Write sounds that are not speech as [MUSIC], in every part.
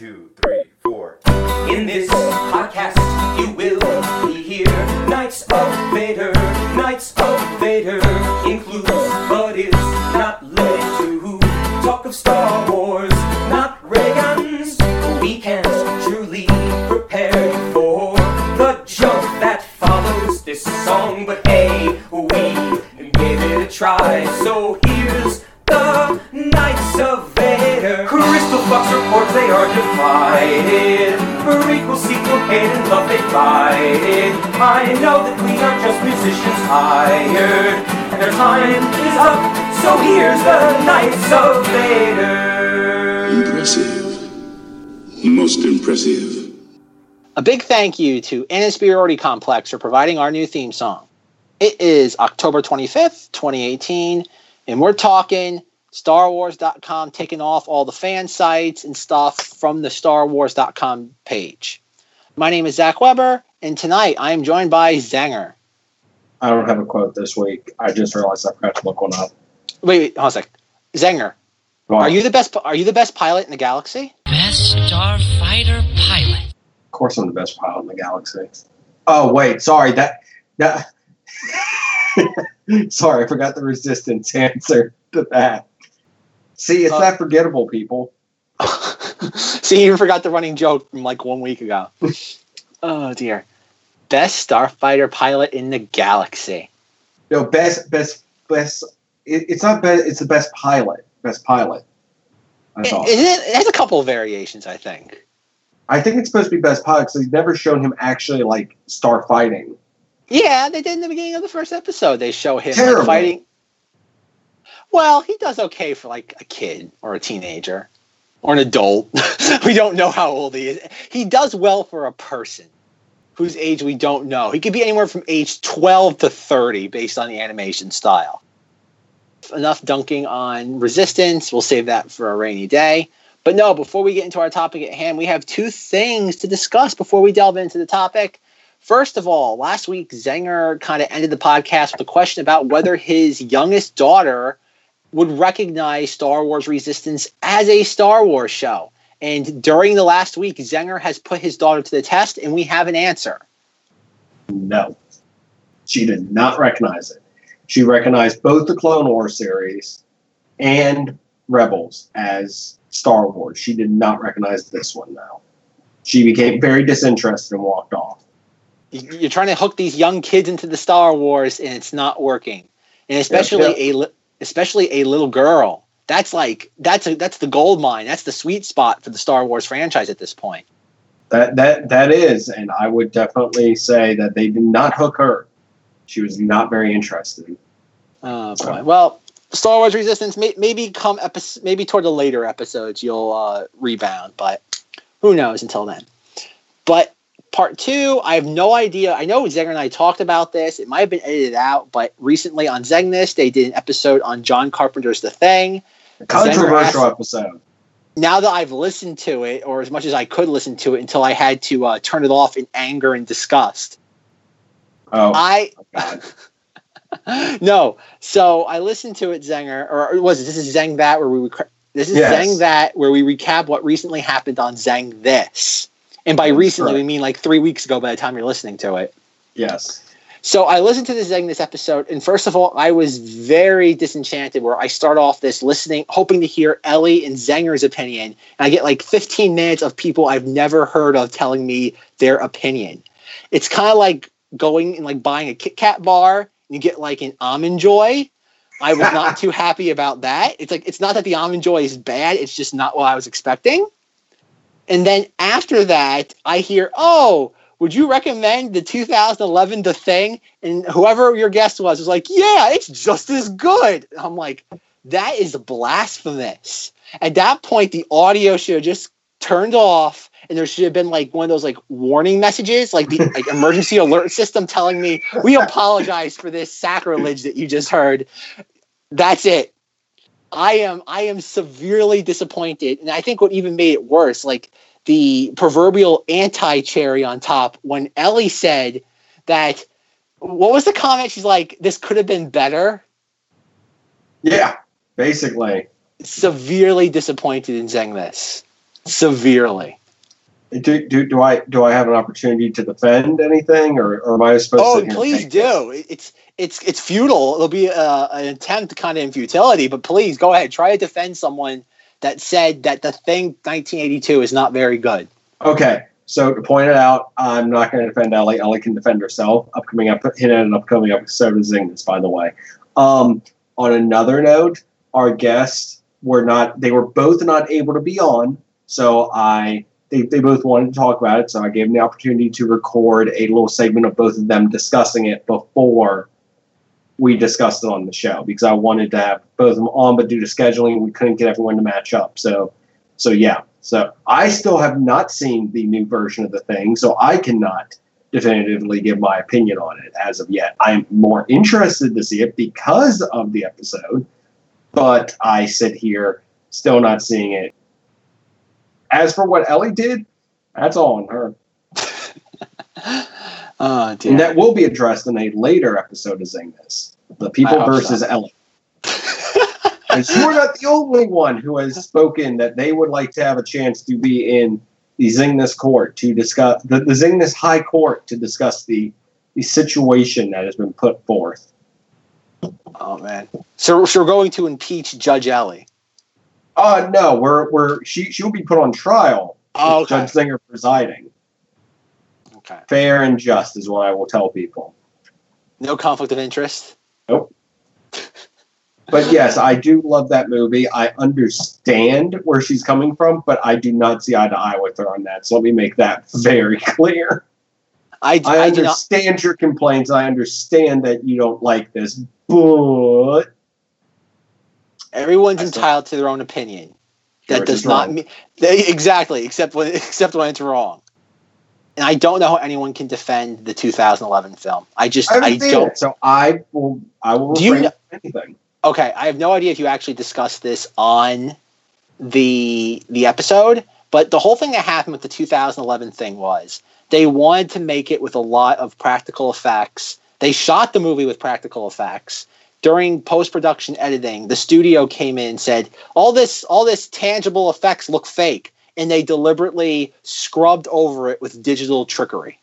two, three, four. In this A big thank you to Insperiority Complex for providing our new theme song. It is October 25th, 2018, and we're talking StarWars.com taking off all the fan sites and stuff from the StarWars.com page. My name is Zack Weber, and tonight I am joined by Zenger. I don't have a quote this week. I just realized I forgot to look one up. Wait, wait, hold on a sec. Zenger, Go are you the best? Are you the best pilot in the galaxy? Best starfighter pilot. Of course, I'm the best pilot in the galaxy. Oh wait, sorry that that. [LAUGHS] sorry, I forgot the resistance [LAUGHS] answer to that. See, it's Uh, that forgettable, people. [LAUGHS] See, you forgot the running joke from like one week ago. oh dear. Best starfighter pilot in the galaxy. No, best, best, best. It, it's not best. It's the best pilot. Best pilot. It, it, it has a couple of variations, I think. I think it's supposed to be best pilot because they've never shown him actually like star fighting. Yeah, they did in the beginning of the first episode. They show him like, fighting. Well, he does okay for like a kid or a teenager or an adult. [LAUGHS] we don't know how old he is. He does well for a person whose age we don't know. He could be anywhere from age 12 to 30 based on the animation style. Enough dunking on resistance. We'll save that for a rainy day. But no, before we get into our topic at hand, we have two things to discuss before we delve into the topic. First of all, last week Zenger kind of ended the podcast with a question about whether his youngest daughter would recognize Star Wars Resistance as a Star Wars show. And during the last week, Zenger has put his daughter to the test, and we have an answer. No, she did not recognize it. She recognized both the Clone Wars series and Rebels as Star Wars. She did not recognize this one now. She became very disinterested and walked off. You- You're trying to hook these young kids into the Star Wars, and it's not working. And especially a li- especially a little girl. That's like that's a, that's the gold mine. That's the sweet spot for the Star Wars franchise at this point. That that that is, and I would definitely say that they did not hook her. She was not very interested. Oh boy. Well, Star Wars Resistance may, maybe come episode, maybe toward the later episodes you'll uh, rebound, but who knows until then. But part two, I have no idea. I know Zenger and I talked about this. It might have been edited out, but recently on ZengThis they did an episode on John Carpenter's The Thing. Controversial asked- episode. Now that I've listened to it, or as much as I could listen to it, until I had to uh, turn it off in anger and disgust. Oh, I. [LAUGHS] [LAUGHS] no. So I listened to it, Zenger, or was it this is Zeng that where we rec- this is Yes. Zeng that where we recap what recently happened on Zeng this, and by That's recently we mean like three weeks ago. By the time you're listening to it, yes. so I listened to the Zeng this episode, and first of all, I was very disenchanted. Where I start off this listening, hoping to hear Ellie and Zenger's opinion, and I get like 15 minutes of people I've never heard of telling me their opinion. It's kind of like going and like buying a Kit Kat bar, you get like an almond joy. I was not [LAUGHS] too happy about that. It's like it's not that the almond joy is bad; it's just not what I was expecting. And then after that, I hear, "Oh, would you recommend the 2011 The Thing?" And whoever your guest was was like, "Yeah, it's just as good." I'm like, "That is blasphemous." At that point, the audio should have just turned off, and there should have been like one of those like warning messages, like the like emergency alert system telling me, "We [LAUGHS] apologize for this sacrilege that you just heard." That's it. I am I am severely disappointed, and I think what even made it worse, like the proverbial anti cherry on top, when Ellie said that. What was the comment? She's like, "This could have been better." Yeah. Basically. Severely disappointed in Zeng this. severely. Do, do, do I do I have an opportunity to defend anything, or, or am I supposed Oh, to? please take this? do. It's it's it's futile. It'll be uh, an attempt kind of in futility, but please go ahead. Try to defend someone that said that the thing 1982 is not very good. Okay, so to point it out, I'm not going to defend Ellie. Ellie can defend herself. Upcoming up, hit an upcoming episode of ZengThis, by the way. Um, on another note, our guests were not. They were both not able to be on, so I. They, they both wanted to talk about it, so I gave them the opportunity to record a little segment of both of them discussing it before we discussed it on the show because I wanted to have both of them on, but due to scheduling, we couldn't get everyone to match up. So, so yeah. So I still have not seen the new version of the thing, so I cannot definitively give my opinion on it as of yet. I'm more interested to see it because of the episode, but I sit here still not seeing it. As for what Ellie did, that's all on her. [LAUGHS] Oh. And that will be addressed in a later episode of ZengThis. The people versus so. Ellie. [LAUGHS] and you're not the only one who has spoken that they would like to have a chance to be in the ZengThis court to discuss the, the ZengThis High Court to discuss the the situation that has been put forth. oh man. So, so we're going to impeach Judge Ellie. Uh no, we're we're she she will be put on trial. Oh, okay. Judge Zenger presiding. Okay. Fair and just is what I will tell people. No conflict of interest. Nope. [LAUGHS] but yes, I do love that movie. I understand where she's coming from, but I do not see eye to eye with her on that. So let me make that [LAUGHS] very clear. I, I I do not. understand your complaints. I understand that you don't like this, but Everyone's entitled to their own opinion. That does not wrong. mean they, exactly, except when [LAUGHS] except when it's wrong. And I don't know how anyone can defend the 2011 film. I just I I, don't. it, so I will. I will Do you refrain kn- from anything. Okay, I have no idea if you actually discussed this on the the episode, but the whole thing that happened with the 2011 thing was they wanted to make it with a lot of practical effects. They shot the movie with practical effects. During post production editing, the studio came in and said, "All this all this tangible effects look fake." And they deliberately scrubbed over it with digital trickery.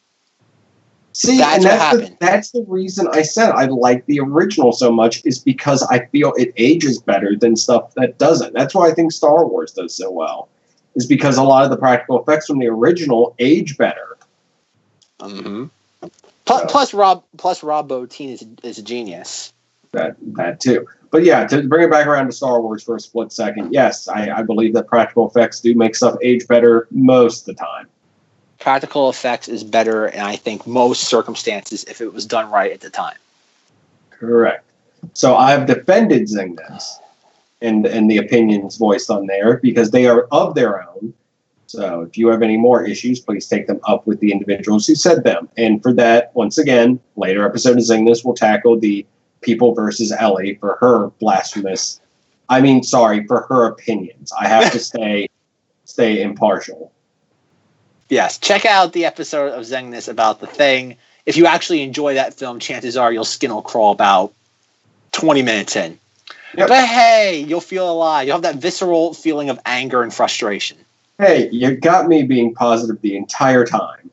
See, That's and what that's the, happened. that's the reason I said I like the original so much is because I feel it ages better than stuff that doesn't. That's why I think Star Wars does so well. Is because a lot of the practical effects from the original age better. Mm-hmm. Plus, So- plus Rob plus Rob Bottin is, is a genius. That that too. But yeah, to bring it back around to Star Wars for a split second, yes, I, I believe that practical effects do make stuff age better most of the time. practical effects is better in I think most circumstances if it was done right at the time. Correct. So I've defended ZengThis and and the opinions voiced on there because they are of their own. So if you have any more issues, please take them up with the individuals who said them. And for that, once again, later episode of ZengThis will tackle the people versus Ellie for her blasphemous. I mean, sorry for her opinions. I have to [LAUGHS] stay stay impartial. Yes, check out the episode of ZengThis about the thing. If you actually enjoy that film, chances are your skin will crawl about 20 minutes in. Yep. But hey, you'll feel alive. You'll have that visceral feeling of anger and frustration. Hey, you got me being positive the entire time.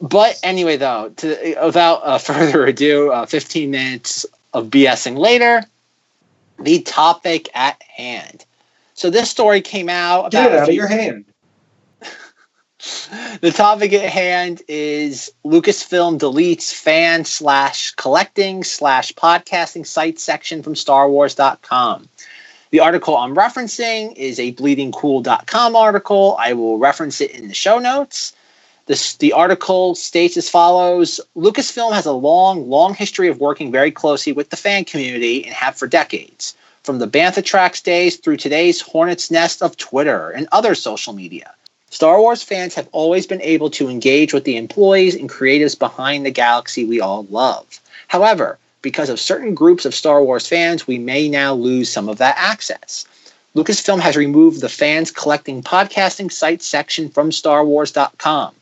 But anyway, though, to, without uh, [LAUGHS] further ado, uh, 15 minutes of BSing later, the topic at hand. So this story came out Get it out of your hand. [LAUGHS] the topic at hand is Lucasfilm deletes fan slash collecting slash podcasting site section from StarWars.com. The article I'm referencing is a bleedingcool.com article. I will reference it in the show notes. This, the article states as follows Lucasfilm has a long, long history of working very closely with the fan community and have for decades, from the Bantha Tracks days through today's Hornet's Nest of Twitter and other social media. Star Wars fans have always been able to engage with the employees and creatives behind the galaxy we all love. However, because of certain groups of Star Wars fans, we may now lose some of that access. Lucasfilm has removed the fans collecting podcasting site section from StarWars.com.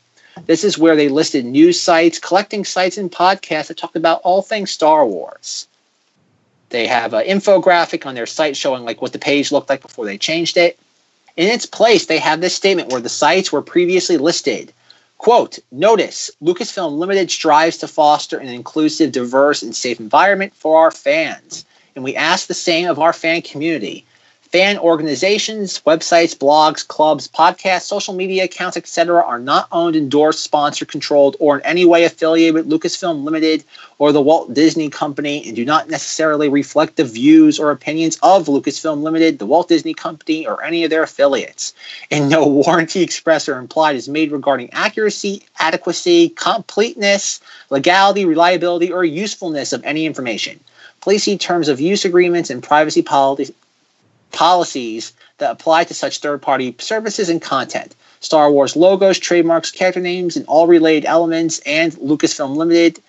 This is where they listed news sites, collecting sites, and podcasts that talk about all things Star Wars. They have an infographic on their site showing like what the page looked like before they changed it. In its place, they have this statement where the sites were previously listed. Quote, notice Lucasfilm Limited strives to foster an inclusive, diverse, and safe environment for our fans. And we ask the same of our fan community. Fan organizations, websites, blogs, clubs, podcasts, social media accounts, etc., are not owned, endorsed, sponsored, controlled, or in any way affiliated with Lucasfilm Limited or the Walt Disney Company and do not necessarily reflect the views or opinions of Lucasfilm Limited, the Walt Disney Company, or any of their affiliates. And no [LAUGHS] warranty expressed or implied is made regarding accuracy, adequacy, completeness, legality, reliability, or usefulness of any information. Please see terms of use agreements and privacy policies policies that apply to such third party services and content. Star Wars logos, trademarks, character names, and all related elements, and Lucasfilm Limited.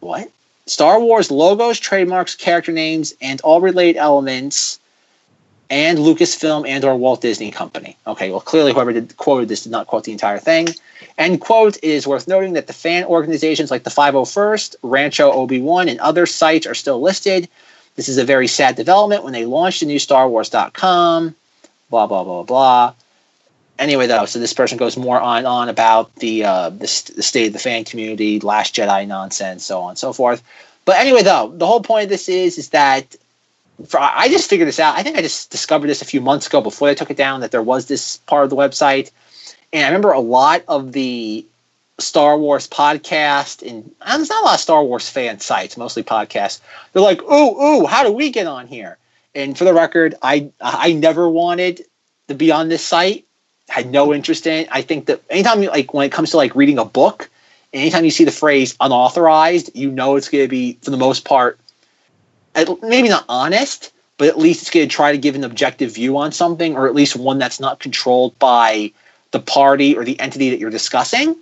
What? Star Wars logos, trademarks, character names, and all related elements, and Lucasfilm and or Walt Disney Company. Okay, well, clearly whoever did, quoted this did not quote the entire thing. End quote, it is worth noting that the fan organizations like the 501st, Rancho Obi-Wan, and other sites are still listed. This is a very sad development when they launched a new Star Wars.com, blah, blah, blah, blah. Anyway, though, so this person goes more on on about the, uh, the, st- the state of the fan community, Last Jedi nonsense, so on and so forth. But anyway, though, the whole point of this is is that for, I just figured this out. I think I just discovered this a few months ago before they took it down that there was this part of the website. And I remember a lot of the Star Wars podcast, and, there's not a lot of Star Wars fan sites, mostly podcasts. They're like, "Ooh, ooh, how do we get on here?" And for the record, I I never wanted to be on this site. Had no interest in it. I think that anytime you like when it comes to like reading a book, anytime you see the phrase unauthorized, you know it's going to be for the most part, maybe not honest, but at least it's going to try to give an objective view on something, or at least one that's not controlled by the party or the entity that you're discussing.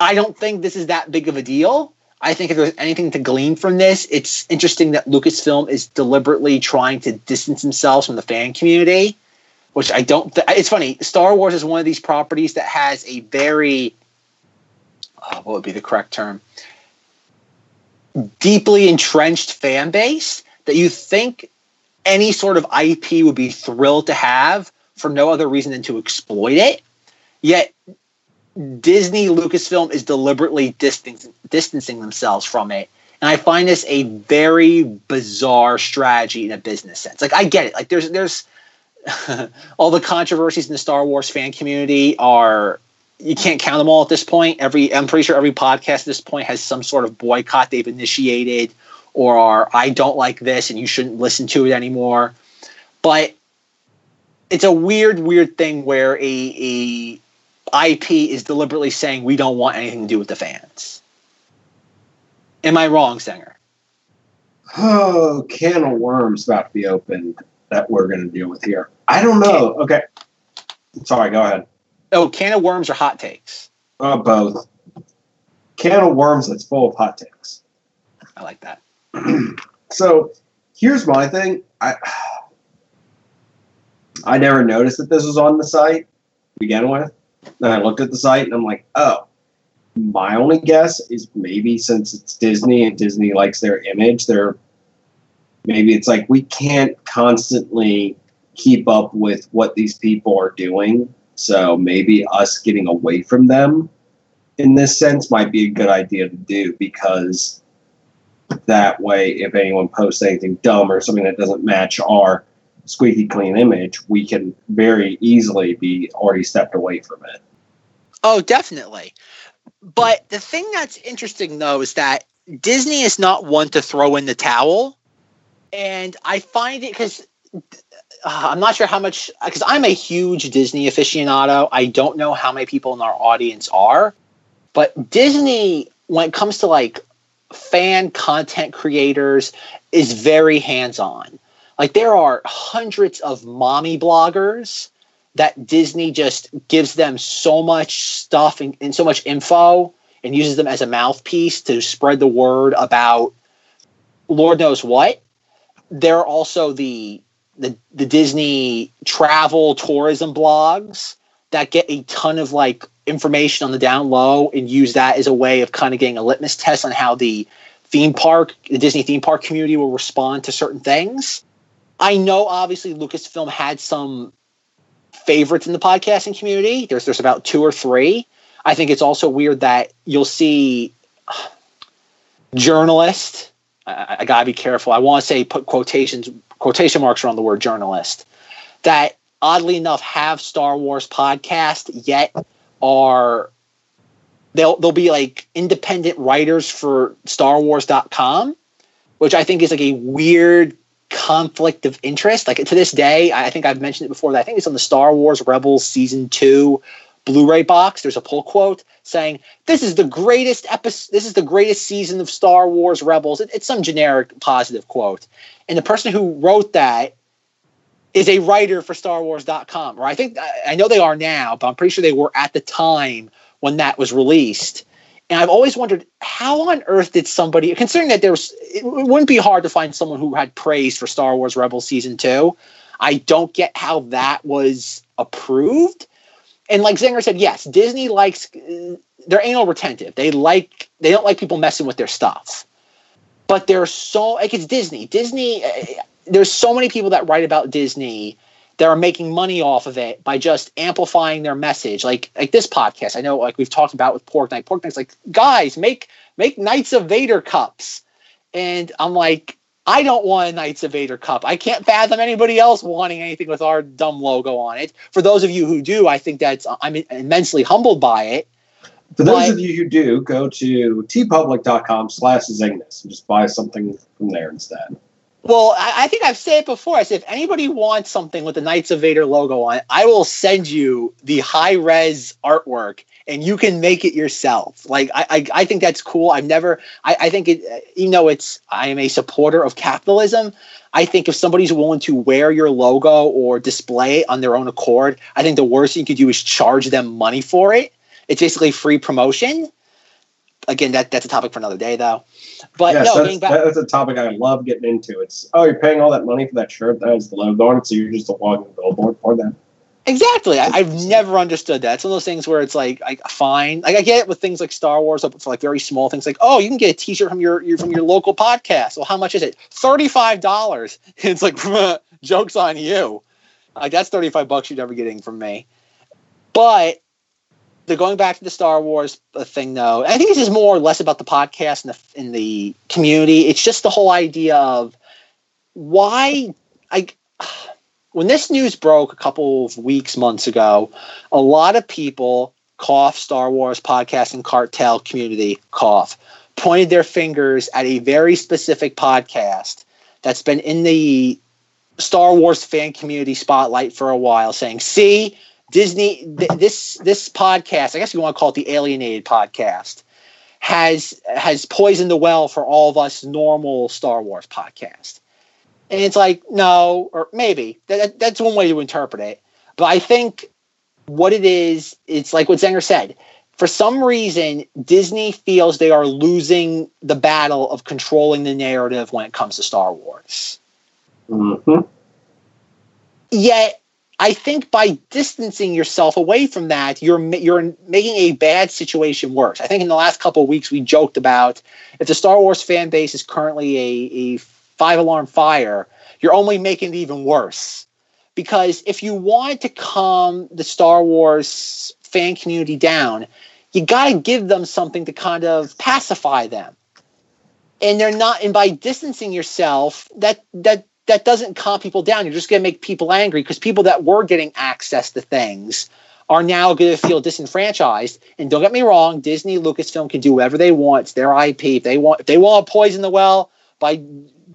I don't think this is that big of a deal. I think if there's anything to glean from this, it's interesting that Lucasfilm is deliberately trying to distance themselves from the fan community, which I don't. Th- it's funny. Star Wars is one of these properties that has a very, uh, what would be the correct term? Deeply entrenched fan base that you think any sort of IP would be thrilled to have for no other reason than to exploit it. Yet Disney Lucasfilm is deliberately distancing, distancing themselves from it. And I find this a very bizarre strategy in a business sense. Like I get it. Like there's there's [LAUGHS] all the controversies in the Star Wars fan community are you can't count them all at this point. Every I'm pretty sure every podcast at this point has some sort of boycott they've initiated or are I don't like this and you shouldn't listen to it anymore. But it's a weird, weird thing where a, a IP is deliberately saying we don't want anything to do with the fans. Am I wrong, Zenger? Oh, can of worms about to be opened that we're going to deal with here. I don't know. Okay. Sorry, go ahead. Oh, can of worms or hot takes? Uh, both. Can of worms that's full of hot takes. I like that. [CLEARS THROAT] So here's my thing. I [SIGHS] I never noticed that this was on the site to begin with. Then I looked at the site and I'm like, oh. My only guess is maybe since it's Disney and Disney likes their image, they're maybe it's like we can't constantly keep up with what these people are doing. So maybe us getting away from them in this sense might be a good idea to do because that way if anyone posts anything dumb or something that doesn't match our squeaky clean image, we can very easily be already stepped away from it. Oh, definitely. But the thing that's interesting though is that Disney is not one to throw in the towel. And I find it because uh, I'm not sure how much, because I'm a huge Disney aficionado. I don't know how many people in our audience are. But Disney, when it comes to like fan content creators, is very hands on. Like there are hundreds of mommy bloggers that Disney just gives them so much stuff and, and so much info and uses them as a mouthpiece to spread the word about Lord knows what. There are also the the, the Disney travel tourism blogs that get a ton of like information on the down low and use that as a way of kind of getting a litmus test on how the theme park, the Disney theme park community will respond to certain things. I know obviously Lucasfilm had some favorites in the podcasting community. There's there's about two or three. I think it's also weird that you'll see uh, journalist. I, I gotta be careful. I want to say put quotations quotation marks around the word journalist. That oddly enough have Star Wars podcast yet are they'll they'll be like independent writers for StarWars.com, which I think is like a weird conflict of interest. Like to this day, I think I've mentioned it before. I think it's on the Star Wars Rebels season two Blu-ray box. There's a pull quote saying, "This is the greatest episode. This is the greatest season of Star Wars Rebels." It, it's some generic positive quote, and the person who wrote that is a writer for StarWars.com. Or I think I know they are now, but I'm pretty sure they were at the time when that was released. And I've always wondered how on earth did somebody, considering that there was, it wouldn't be hard to find someone who had praise for Star Wars Rebels season two. I don't get how that was approved. And like Zenger said, yes, Disney likes they're anal retentive. They like they don't like people messing with their stuff. But there's so like it's Disney. Disney, eh, there's so many people that write about Disney that are making money off of it by just amplifying their message. Like like this podcast, I know like we've talked about with Porg Knight. Porg Knight's like, guys, make make Knights of Vader cups. And I'm like, I don't want a Knights of Vader cup. I can't fathom anybody else wanting anything with our dumb logo on it. For those of you who do, I think that's I'm immensely humbled by it. For those but, of you who do, go to teepublic.com slash ZengThis and just buy something from there instead. Well, I, I, think I've said it before. I said if anybody wants something with the Knights of Vader logo on I will send you the high res artwork and you can make it yourself. Like I, I, I think that's cool. I've never. I, I think it. You know, it's. I am a supporter of capitalism. I think if somebody's willing to wear your logo or display it on their own accord, I think the worst thing you could do is charge them money for it. It's basically free promotion again, that that's a topic for another day, though. But yes, no, that's, back, that's a topic I love getting into. It's oh, you're paying all that money for that shirt that has the logo on it, so you're just a walking billboard for that. Exactly. I, have never understood that. It's one of those things where it's like, like fine. Like I get it with things like Star Wars, but for like very small things, like oh, you can get a T-shirt from your, your from your local podcast. Well, how much is it? Thirty five dollars. [LAUGHS] It's like [LAUGHS] jokes on you. Like that's thirty five bucks you're never getting from me. But the going back to the Star Wars uh, thing, though, I think this is more or less about the podcast and the in the community. It's just the whole idea of why I. [SIGHS] When this news broke a couple of weeks, months ago, a lot of people cough Star Wars podcasting cartel community cough pointed their fingers at a very specific podcast that's been in the Star Wars fan community spotlight for a while, saying, "See, Disney, th- this this podcast, I guess you want to call it the Alienated podcast, has has poisoned the well for all of us normal Star Wars podcast. And it's like no, or maybe that, that's one way to interpret it. But I think what it is, it's like what Zenger said. For some reason, Disney feels they are losing the battle of controlling the narrative when it comes to Star Wars. Mm-hmm. Yet I think by distancing yourself away from that, you're you're making a bad situation worse. I think in the last couple of weeks we joked about if the Star Wars fan base is currently a, a five alarm fire, you're only making it even worse. Because if you want to calm the Star Wars fan community down, you got to give them something to kind of pacify them. And they're not, and by distancing yourself, that that that doesn't calm people down. You're just going to make people angry because people that were getting access to things are now going to feel disenfranchised. And don't get me wrong, Disney, Lucasfilm can do whatever they want. It's their IP. If they want, if they want to poison the well, by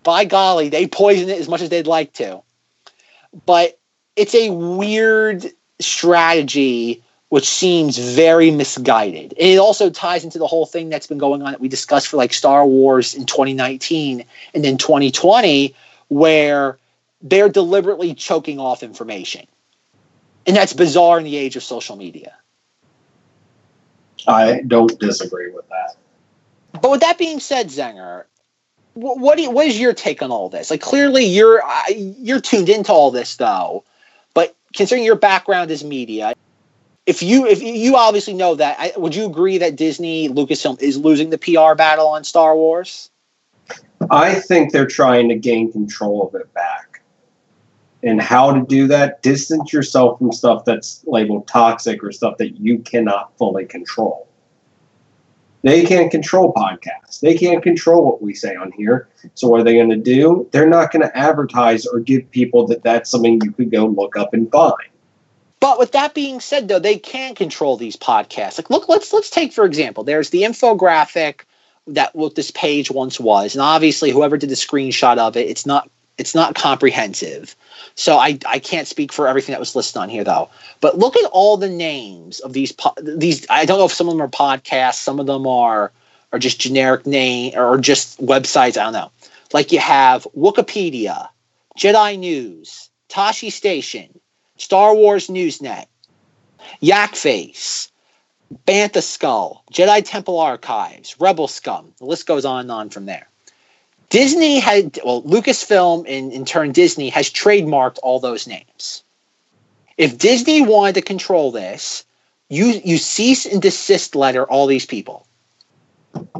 by golly, they poison it as much as they'd like to. But it's a weird strategy which seems very misguided. And it also ties into the whole thing that's been going on that we discussed for like Star Wars in 2019 and then 2020 where they're deliberately choking off information. And that's bizarre in the age of social media. I don't disagree with that. But with that being said, Zenger, what, you, what is your take on all this? Like clearly you're you're tuned into all this though, but considering your background is media, if you if you obviously know that, would you agree that Disney Lucasfilm is losing the PR battle on Star Wars? I think they're trying to gain control of it back. and how to do that. Distance yourself from stuff that's labeled toxic or stuff that you cannot fully control. They can't control podcasts. They can't control what we say on here. So what are they going to do? They're not going to advertise or give people that that's something you could go look up and find. But with that being said, though, they can control these podcasts. Like, look, let's let's take for example. There's the infographic that what this page once was, and obviously, whoever did the screenshot of it, it's not it's not comprehensive. So I I can't speak for everything that was listed on here though. But look at all the names of these po- these. I don't know if some of them are podcasts, some of them are are just generic name or just websites. I don't know. Like you have Wikipedia, Jedi News, Tosche Station, Star Wars Newsnet, Yakface, Bantha Skull, Jedi Temple Archives, Rebel Scum. The list goes on and on from there. Disney had, well, Lucasfilm, in, in turn, Disney has trademarked all those names. If Disney wanted to control this, you you cease and desist letter all these people.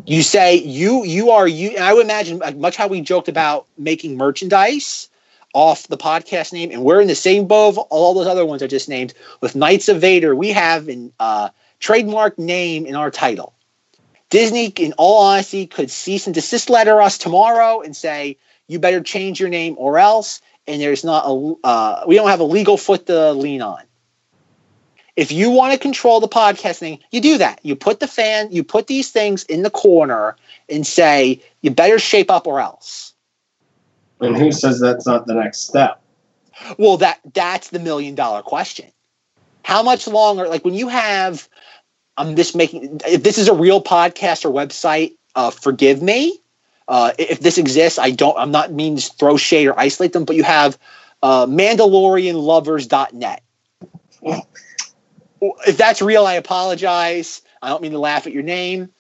You say you you are you. And I would imagine much how we joked about making merchandise off the podcast name, and we're in the same boat all those other ones I just named. With Knights of Vader, we have in. uh, trademark name in our title. Disney, in all honesty, could cease and desist letter us tomorrow and say, you better change your name or else. And there's not a, uh, we don't have a legal foot to lean on. If you want to control the podcasting, you do that. You put the fan, you put these things in the corner and say, you better shape up or else. And who says that's not the next step? Well, that that's the million dollar question. How much longer? Like when you have, I'm just making. If this is a real podcast or website, uh, forgive me. Uh, if this exists, I don't. I'm not meaning to throw shade or isolate them, but you have uh, MandalorianLovers.net. If that's real, I apologize. I don't mean to laugh at your name,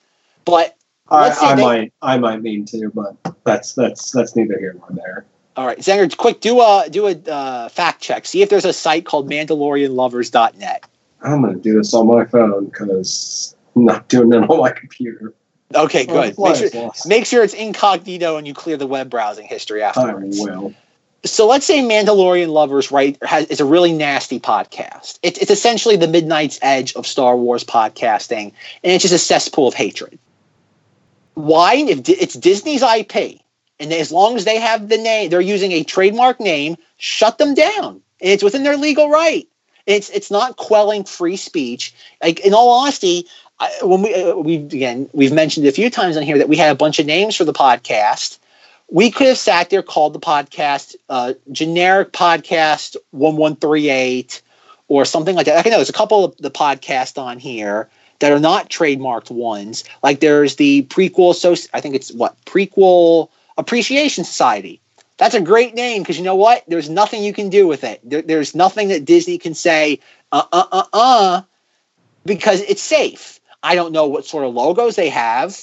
but I, I they- might I might mean to, but that's that's that's neither here nor there. All right, Zenger, quick, do a do a uh, fact check. See if there's a site called MandalorianLovers.net. I'm gonna do this on my phone because I'm not doing it on my computer. Okay, Oh, good. Make sure, make sure it's incognito and you clear the web browsing history afterwards. I afterwards. will. So let's say Mandalorian Lovers, right, has, is a really nasty podcast. It's it's essentially the Midnight's Edge of Star Wars podcasting, and it's just a cesspool of hatred. Why? If it's Disney's IP, and as long as they have the name, they're using a trademark name, shut them down. And it's within their legal right. It's it's not quelling free speech. Like in all honesty, I, when we uh, we again we've mentioned a few times on here that we had a bunch of names for the podcast. We could have sat there called the podcast uh, generic podcast one one three eight or something like that. I know there's a couple of the podcasts on here that are not trademarked ones. Like there's the prequel. So I think it's what prequel appreciation society. That's a great name because you know what? There's nothing you can do with it. There, there's nothing that Disney can say, uh, uh, uh, uh, because it's safe. I don't know what sort of logos they have.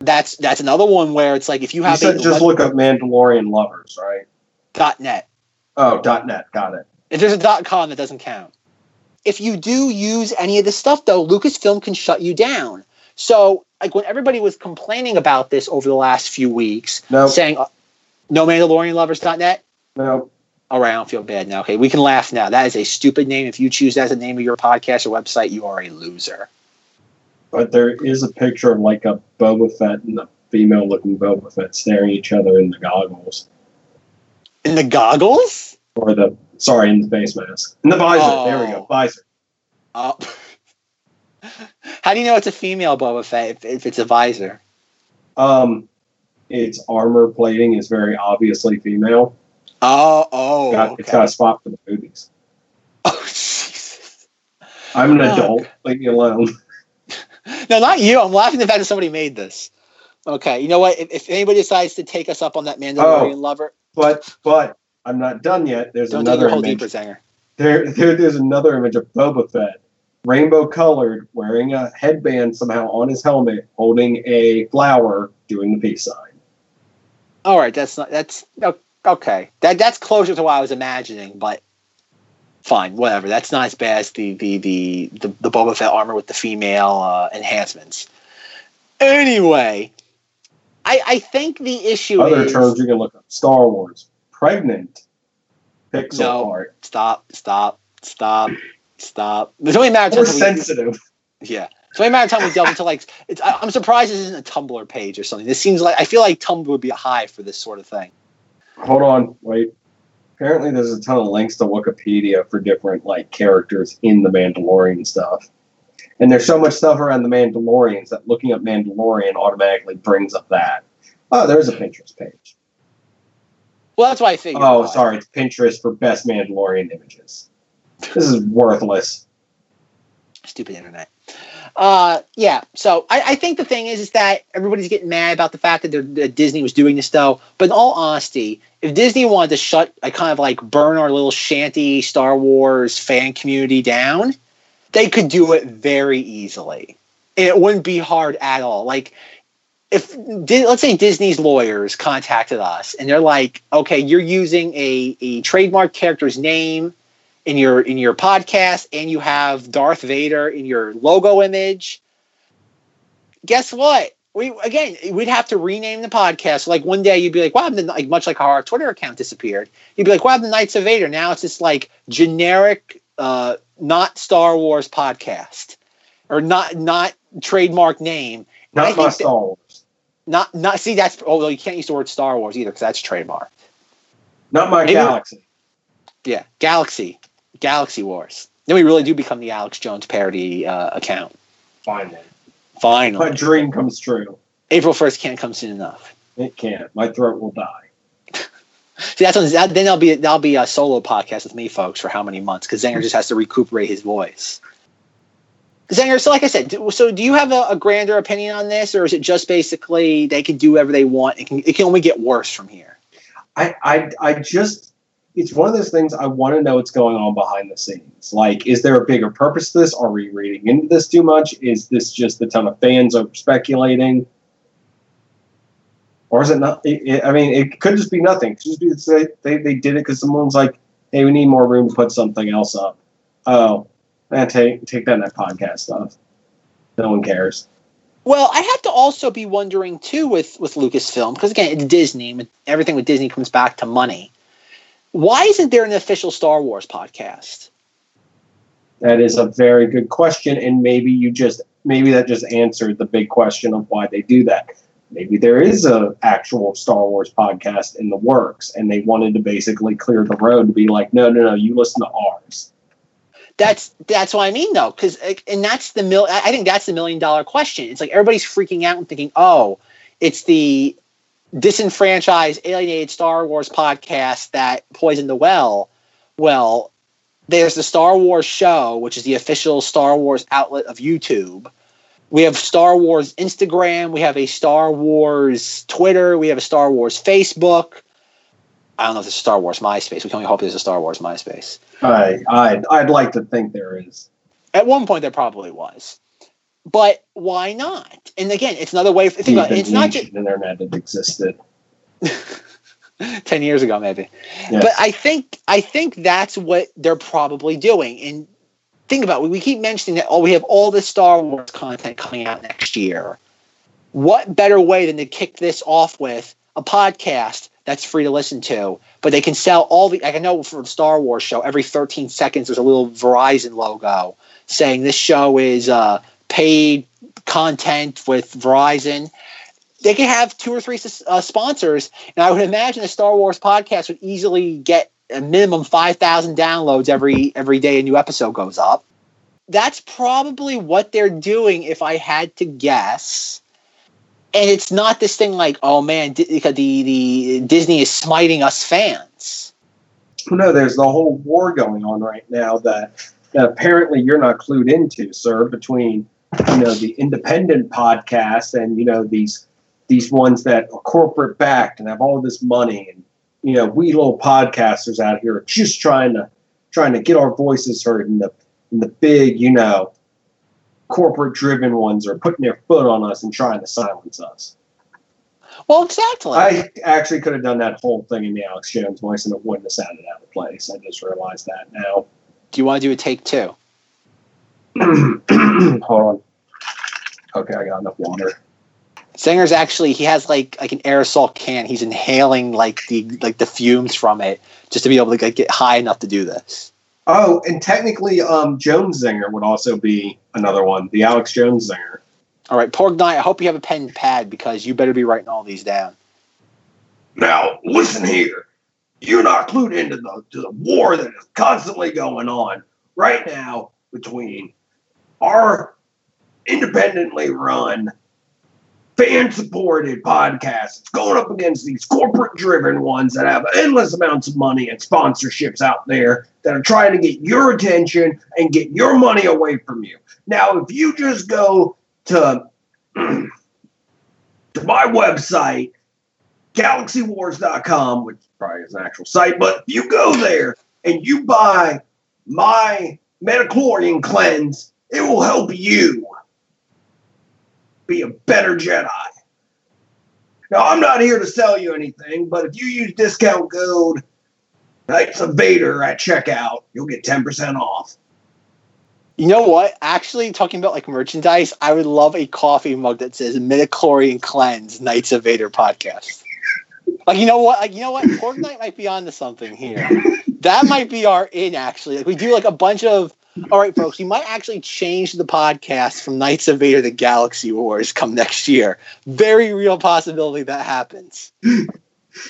That's that's another one where it's like if you You have said a just look up Mandalorian lovers, right? dot net. Oh, dot net. Got it. If there's a dot com, that doesn't count. If you do use any of this stuff, though, Lucasfilm can shut you down. So, like when everybody was complaining about this over the last few weeks, No, saying uh, no MandalorianLovers.net, no. all right, I don't feel bad now. Okay, we can laugh now. That is a stupid name. If you choose that as the name of your podcast or website, you are a loser. But there is a picture of like a Boba Fett and a female looking Boba Fett staring at each other in the goggles. In the goggles? Or the sorry, in the face mask. In the visor. There we go. Oh. Visor. Uh, [LAUGHS] how do you know it's a female Boba Fett if, if it's a visor? Um its armor plating is very obviously female. Oh, oh, Got, It's got a spot for the boobies. Oh, Jesus. [LAUGHS] I'm an Oh. adult. Leave me alone. No, not you. I'm laughing at the fact that somebody made this. Okay, you know what? If, if anybody decides to take us up on that Mandalorian Oh. lover, But but I'm not done yet. There's don't another image. There, there, there's another image of Boba Fett, rainbow colored, wearing a headband somehow on his helmet, holding a flower, doing the peace sign. All right, that's not that's okay. That that's closer to what I was imagining, but fine, whatever. That's not as bad as the the the the, the Boba Fett armor with the female uh, enhancements. Anyway, I I think the issue Other is terms you can look up: Star Wars, pregnant, pixel No. art. Stop, stop, stop, stop. There's only a matter More of sensitive. Yeah. It's only a matter of time we delve into like. It's, I- I'm surprised this isn't a Tumblr page or something. This seems like I feel like Tumblr would be a hive for this sort of thing. Hold on, wait. Apparently, there's a ton of links to Wikipedia for different like characters in the Mandalorian stuff. And there's so much stuff around the Mandalorians that looking up Mandalorian automatically brings up that. Oh, there's a Pinterest page. Well, that's why I figured. Oh, sorry, it's Pinterest for best Mandalorian images. This is worthless. Stupid internet. Uh, yeah. So I, I think the thing is, is that everybody's getting mad about the fact that, that Disney was doing this, though. But in all honesty, if Disney wanted to shut, I kind of like burn our little shanty Star Wars fan community down, they could do it very easily. It wouldn't be hard at all. Like, if let's say Disney's lawyers contacted us and they're like, okay, you're using a, a trademark character's name in your in your podcast and you have Darth Vader in your logo image. Guess what? We again we'd have to rename the podcast. Like one day you'd be like, wow, the, like much like how our Twitter account disappeared. You'd be like, wow, the Knights of Vader. Now it's just like generic, uh, not Star Wars podcast or not not trademark name. Not my Star Wars. Not not see that's oh well you can't use the word Star Wars either because that's trademark. Not my Maybe- galaxy. Yeah, Galaxy, Galaxy Wars. Then we really do become the Alex Jones parody uh, account. Finally. Finally, My dream comes true. April first can't come soon enough. It can't. My throat will die. [LAUGHS] See, that's when, that, then that'll be that'll be a solo podcast with me, folks, for how many months? Because Zenger just has to recuperate his voice. Zenger, so like I said, do- so do you have a, a grander opinion on this, or is it just basically they can do whatever they want? It can it can only get worse from here. I, I, I just, it's one of those things I want to know what's going on behind the scenes. Like, is there a bigger purpose to this? Are we reading into this too much? Is this just a ton of fans are speculating? Or is it not? It, it- I mean, it could just be nothing. It could just be they, they, did it because someone's like, hey, we need more room to put something else up. Oh, eh, take, take that that podcast stuff. No one cares. Well, I have to also be wondering too with with Lucasfilm because again, it's Disney. Everything with Disney comes back to money. Why isn't there an official Star Wars podcast? That is a very good question, and maybe you just maybe that just answered the big question of why they do that. Maybe there is a actual Star Wars podcast in the works, and they wanted to basically clear the road to be like, no, no, no, you listen to ours. That's that's what I mean though, because and that's the mil. I I think that's the million dollar question. It's like everybody's freaking out and thinking, oh, it's the disenfranchised, alienated Star Wars podcast that poisoned the well. Well, there's the Star Wars show, which is the official Star Wars outlet of YouTube. We have Star Wars Instagram. We have a Star Wars Twitter. We have a Star Wars Facebook. I don't know if there's a Star Wars MySpace. We can only hope there's a Star Wars MySpace. I, I'd, I'd like to think there is. At one point, there probably was, but why not? And again, it's another way. Of, think about it. It's not just The internet that existed. [LAUGHS] ten years ago, maybe. Yes. But I think I think that's what they're probably doing. And think about it. We keep mentioning that. Oh, we have all this Star Wars content coming out next year. What better way than to kick this off with a podcast that's free to listen to, but they can sell all the. Like I know for the Star Wars show, every 13 seconds there's a little Verizon logo saying this show is uh, paid content with Verizon. They could have two or three uh, sponsors, and I would imagine a Star Wars podcast would easily get a minimum 5,000 downloads every every day a new episode goes up. That's probably what they're doing if I had to guess. And it's not this thing like, oh man, the the Disney is smiting us fans. No, there's the whole war going on right now that, that apparently you're not clued into, sir, between you know the independent podcasts and you know these these ones that are corporate backed and have all this money and you know we little podcasters out here are just trying to trying to get our voices heard and the and the big you know corporate driven ones are putting their foot on us and trying to silence us. Well, exactly. I actually could have done that whole thing in the Alex Jones voice and it wouldn't have sounded out of place. I just realized that now. do you want to do a take two? [CLEARS THROAT] Hold on. Okay, I got enough water. Zenger's actually he has like like an aerosol can. He's inhaling like the like the fumes from it just to be able to like, get high enough to do this. Oh, and technically, um, Jones Zinger would also be another one. The Alex Jones Zinger. All right, Porg Knight, I hope you have a pen and pad because you better be writing all these down. Now, listen here. You're not clued into the, to the war that is constantly going on right now between our independently run, fan supported podcast. It's going up against these corporate driven ones that have endless amounts of money and sponsorships out there that are trying to get your attention and get your money away from you. Now, if you just go to, [CLEARS THROAT] to my website, galaxywars.com, which probably is an actual site, but if you go there and you buy my metachlorian cleanse, it will help you be a better Jedi. Now, I'm not here to sell you anything, but if you use discount code Knights of Vader at checkout, you'll get 10% off. You know what? Actually, talking about like merchandise, I would love a coffee mug that says "Midichlorian Cleanse Knights of Vader podcast. Like, you know what? Like, you know what? Knight might be onto something here. [LAUGHS] That might be our in. Actually, like we do like a bunch of. All right, folks, you might actually change the podcast from Knights of Vader to Galaxy Wars come next year. Very real possibility that happens.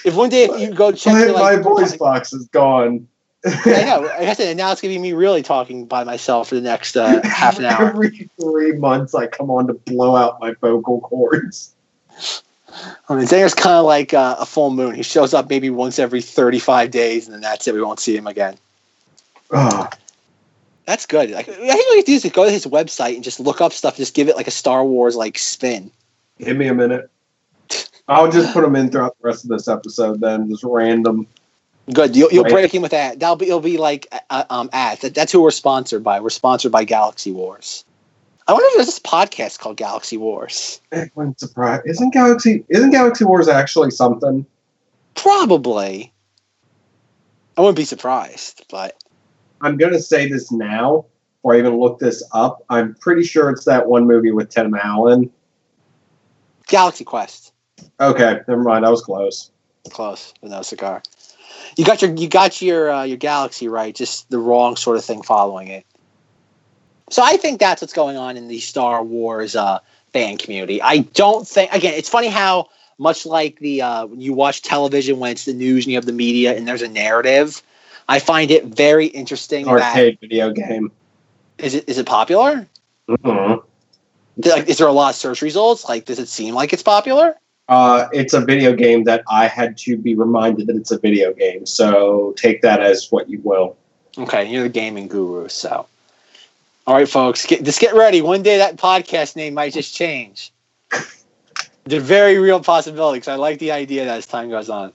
If one day if you go check My, your, like, my [LAUGHS] voice box is gone. I know. Like I said, and now it's gonna be me really talking by myself for the next uh, half an hour. Every three months, I come on to blow out my vocal cords. I mean, Zenger's kind of like uh, a full moon. He shows up maybe once every 35 days, and then that's it. We won't see him again. Oh, That's good. Like, I think what you do is go to his website and just look up stuff. Just give it like a Star Wars like spin. give me a minute. I'll just put them in throughout the rest of this episode. Then just random. Good. You'll, you'll break in with that. That'll be. It'll be like uh, um ads. That, that's who we're sponsored by. We're sponsored by Galaxy Wars. I wonder if there's this podcast called Galaxy Wars. It wouldn't surprise. Isn't Galaxy? Isn't Galaxy Wars actually something? Probably. I wouldn't be surprised, but I'm gonna say this now, before I even look this up. I'm pretty sure it's that one movie with Tim Allen. Galaxy Quest. Okay, never mind. I was close. Close, but no cigar. You got your you got your uh, your galaxy right, just the wrong sort of thing following it. So I think that's what's going on in the Star Wars uh, fan community. I don't think again. It's funny how much like the uh, when you watch television when it's the news and you have the media and there's a narrative. I find it very interesting. That, Arcade video game. is it is it popular? Mhm. Like, is there a lot of search results? Like, does it seem like it's popular? Uh, it's a video game that I had to be reminded that it's a video game. So take that as what you will. Okay, you're the gaming guru, so. All right, folks, get, just get ready. One day that podcast name might just change. [LAUGHS] The very real possibility, because I like the idea that as time goes on.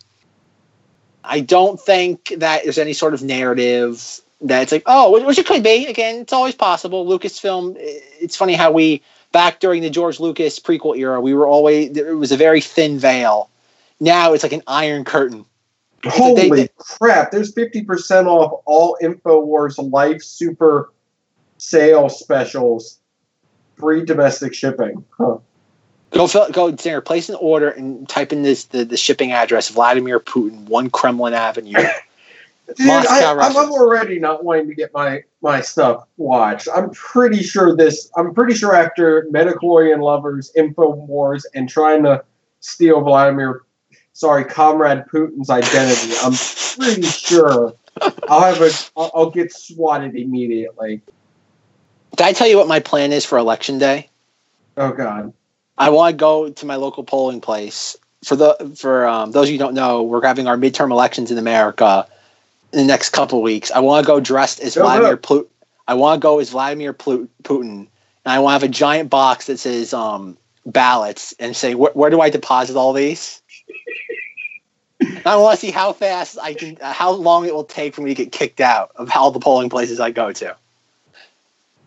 I don't think that there's any sort of narrative that it's like, oh, which- it could be. Again, it's always possible. Lucasfilm, it's funny how we, back during the George Lucas prequel era, we were always, it was a very thin veil. Now it's like an iron curtain. Holy they- crap! There's fifty percent off all Infowars Life Super Sale specials, free domestic shipping. Huh. Go fill, go there, place an order and type in this the, the shipping address Vladimir Putin, one Kremlin Avenue. [LAUGHS] Dude, Moscow, I, I'm, already not wanting to get my my stuff watched. I'm pretty sure this. I'm pretty sure after Metachlorian lovers, Infowars, and trying to steal Vladimir, sorry, Comrade Putin's identity. I'm pretty sure I'll have a. I'll, I'll get swatted immediately. Did I tell you what my plan is for election day? Oh God. I want to go to my local polling place. For the for um, those of you who don't know, we're having our midterm elections in America in the next couple weeks. I want to go dressed as Go Vladimir. Putin. I want to go as Vladimir Putin, and I want to have a giant box that says um, ballots and say where, where do I deposit all these. I want to see how fast I can, uh, how long it will take for me to get kicked out of all the polling places I go to.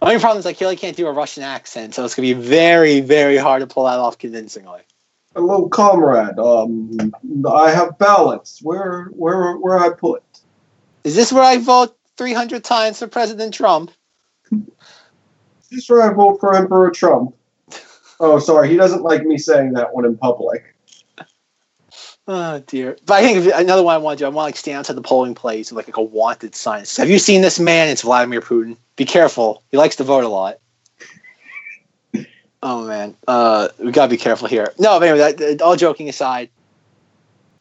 The only problem is I really can't do a Russian accent, so it's gonna be very, very hard to pull that off convincingly. Hello, comrade. Um, I have ballots. Where where where I put? Is this where I vote 300 times for President Trump? Is this where I vote for Emperor Trump? Oh, sorry. He doesn't like me saying that one in public. Oh dear! But I think another one I want to do, I want to like stand outside the polling place with like, like a wanted sign. It says, Have you seen this man? It's Vladimir Putin. Be careful. He likes to vote a lot. [LAUGHS] Oh man, uh, we gotta be careful here. No, but anyway, that, all joking aside.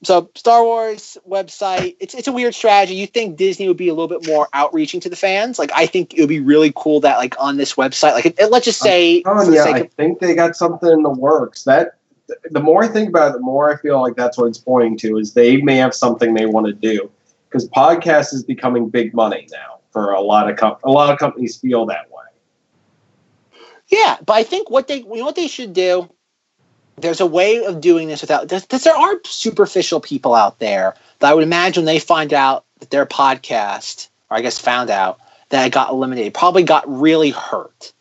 So Star Wars website, it's it's a weird strategy. You think Disney would be a little bit more outreaching to the fans? Like I think it would be really cool that like on this website, like it, let's just say, Oh, yeah, I of- think they got something in the works. That the more I think about it, the more I feel like that's what it's pointing to is they may have something they want to do because podcast is becoming big money now for a lot of com- a lot of companies feel that way. Yeah, but I think what they you know what they should do. There's a way of doing this without because there are superficial people out there that I would imagine they find out that their podcast, or I guess found out that it got eliminated, probably got really hurt,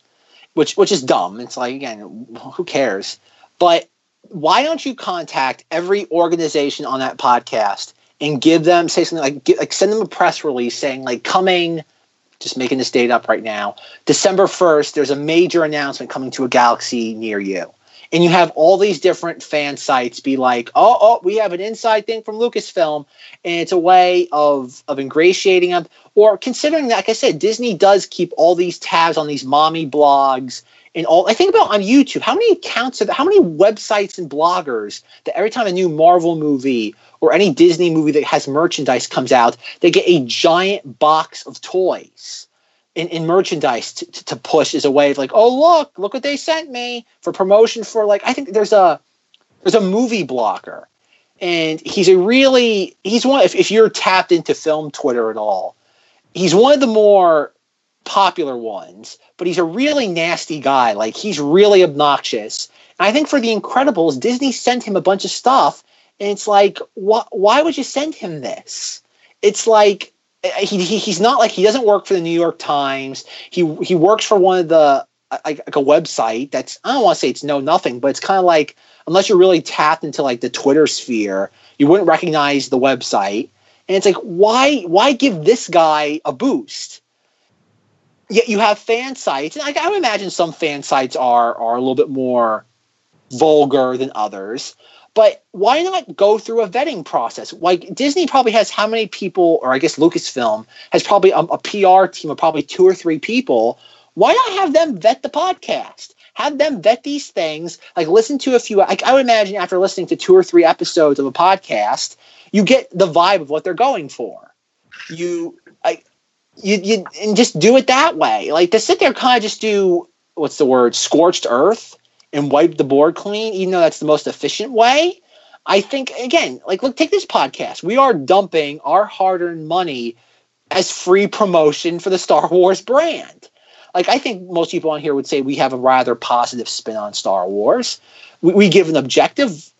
which which is dumb. It's like again, who cares? But why don't you contact every organization on that podcast and give them say something like like send them a press release saying like coming just making this date up right now december 1st there's a major announcement coming to a galaxy near you. And you have all these different fan sites be like oh oh we have an inside thing from lucasfilm and it's a way of of ingratiating them or considering that like i said disney does keep all these tabs on these mommy blogs and all I think about on YouTube, how many accounts of how many websites and bloggers that every time a new Marvel movie or any Disney movie that has merchandise comes out, they get a giant box of toys in, in merchandise to, to, push as a way of like, oh look, look what they sent me for promotion for like I think there's a there's a movie blogger. And he's a really he's one if, if you're tapped into film Twitter at all, he's one of the more popular ones, but he's a really nasty guy. Like he's really obnoxious. And I think for the Incredibles, Disney sent him a bunch of stuff, and it's like, wh- why would you send him this? It's like eh, he, he he's not like he doesn't work for the New York Times. He he works for one of the uh, like, like a website that's I don't want to say it's no nothing, but it's kind of like unless you're really tapped into like the Twitter sphere, you wouldn't recognize the website. And it's like, why why give this guy a boost? Yet you have fan sites, and I, I would imagine some fan sites are are a little bit more vulgar than others. But why not go through a vetting process? Like Disney probably has how many people, or I guess Lucasfilm has probably a, a PR team of probably two or three people. Why not have them vet the podcast? Have them vet these things. Like listen to a few. Like I would imagine after listening to two or three episodes of a podcast, you get the vibe of what they're going for. You you you and just do it that way. Like to sit there, kind of just do what's the word, scorched earth, and wipe the board clean, even though that's the most efficient way. I think again, like look, take this podcast. We are dumping our hard-earned money as free promotion for the Star Wars brand. Like I think most people on here would say we have a rather positive spin on Star Wars. We, we give an objective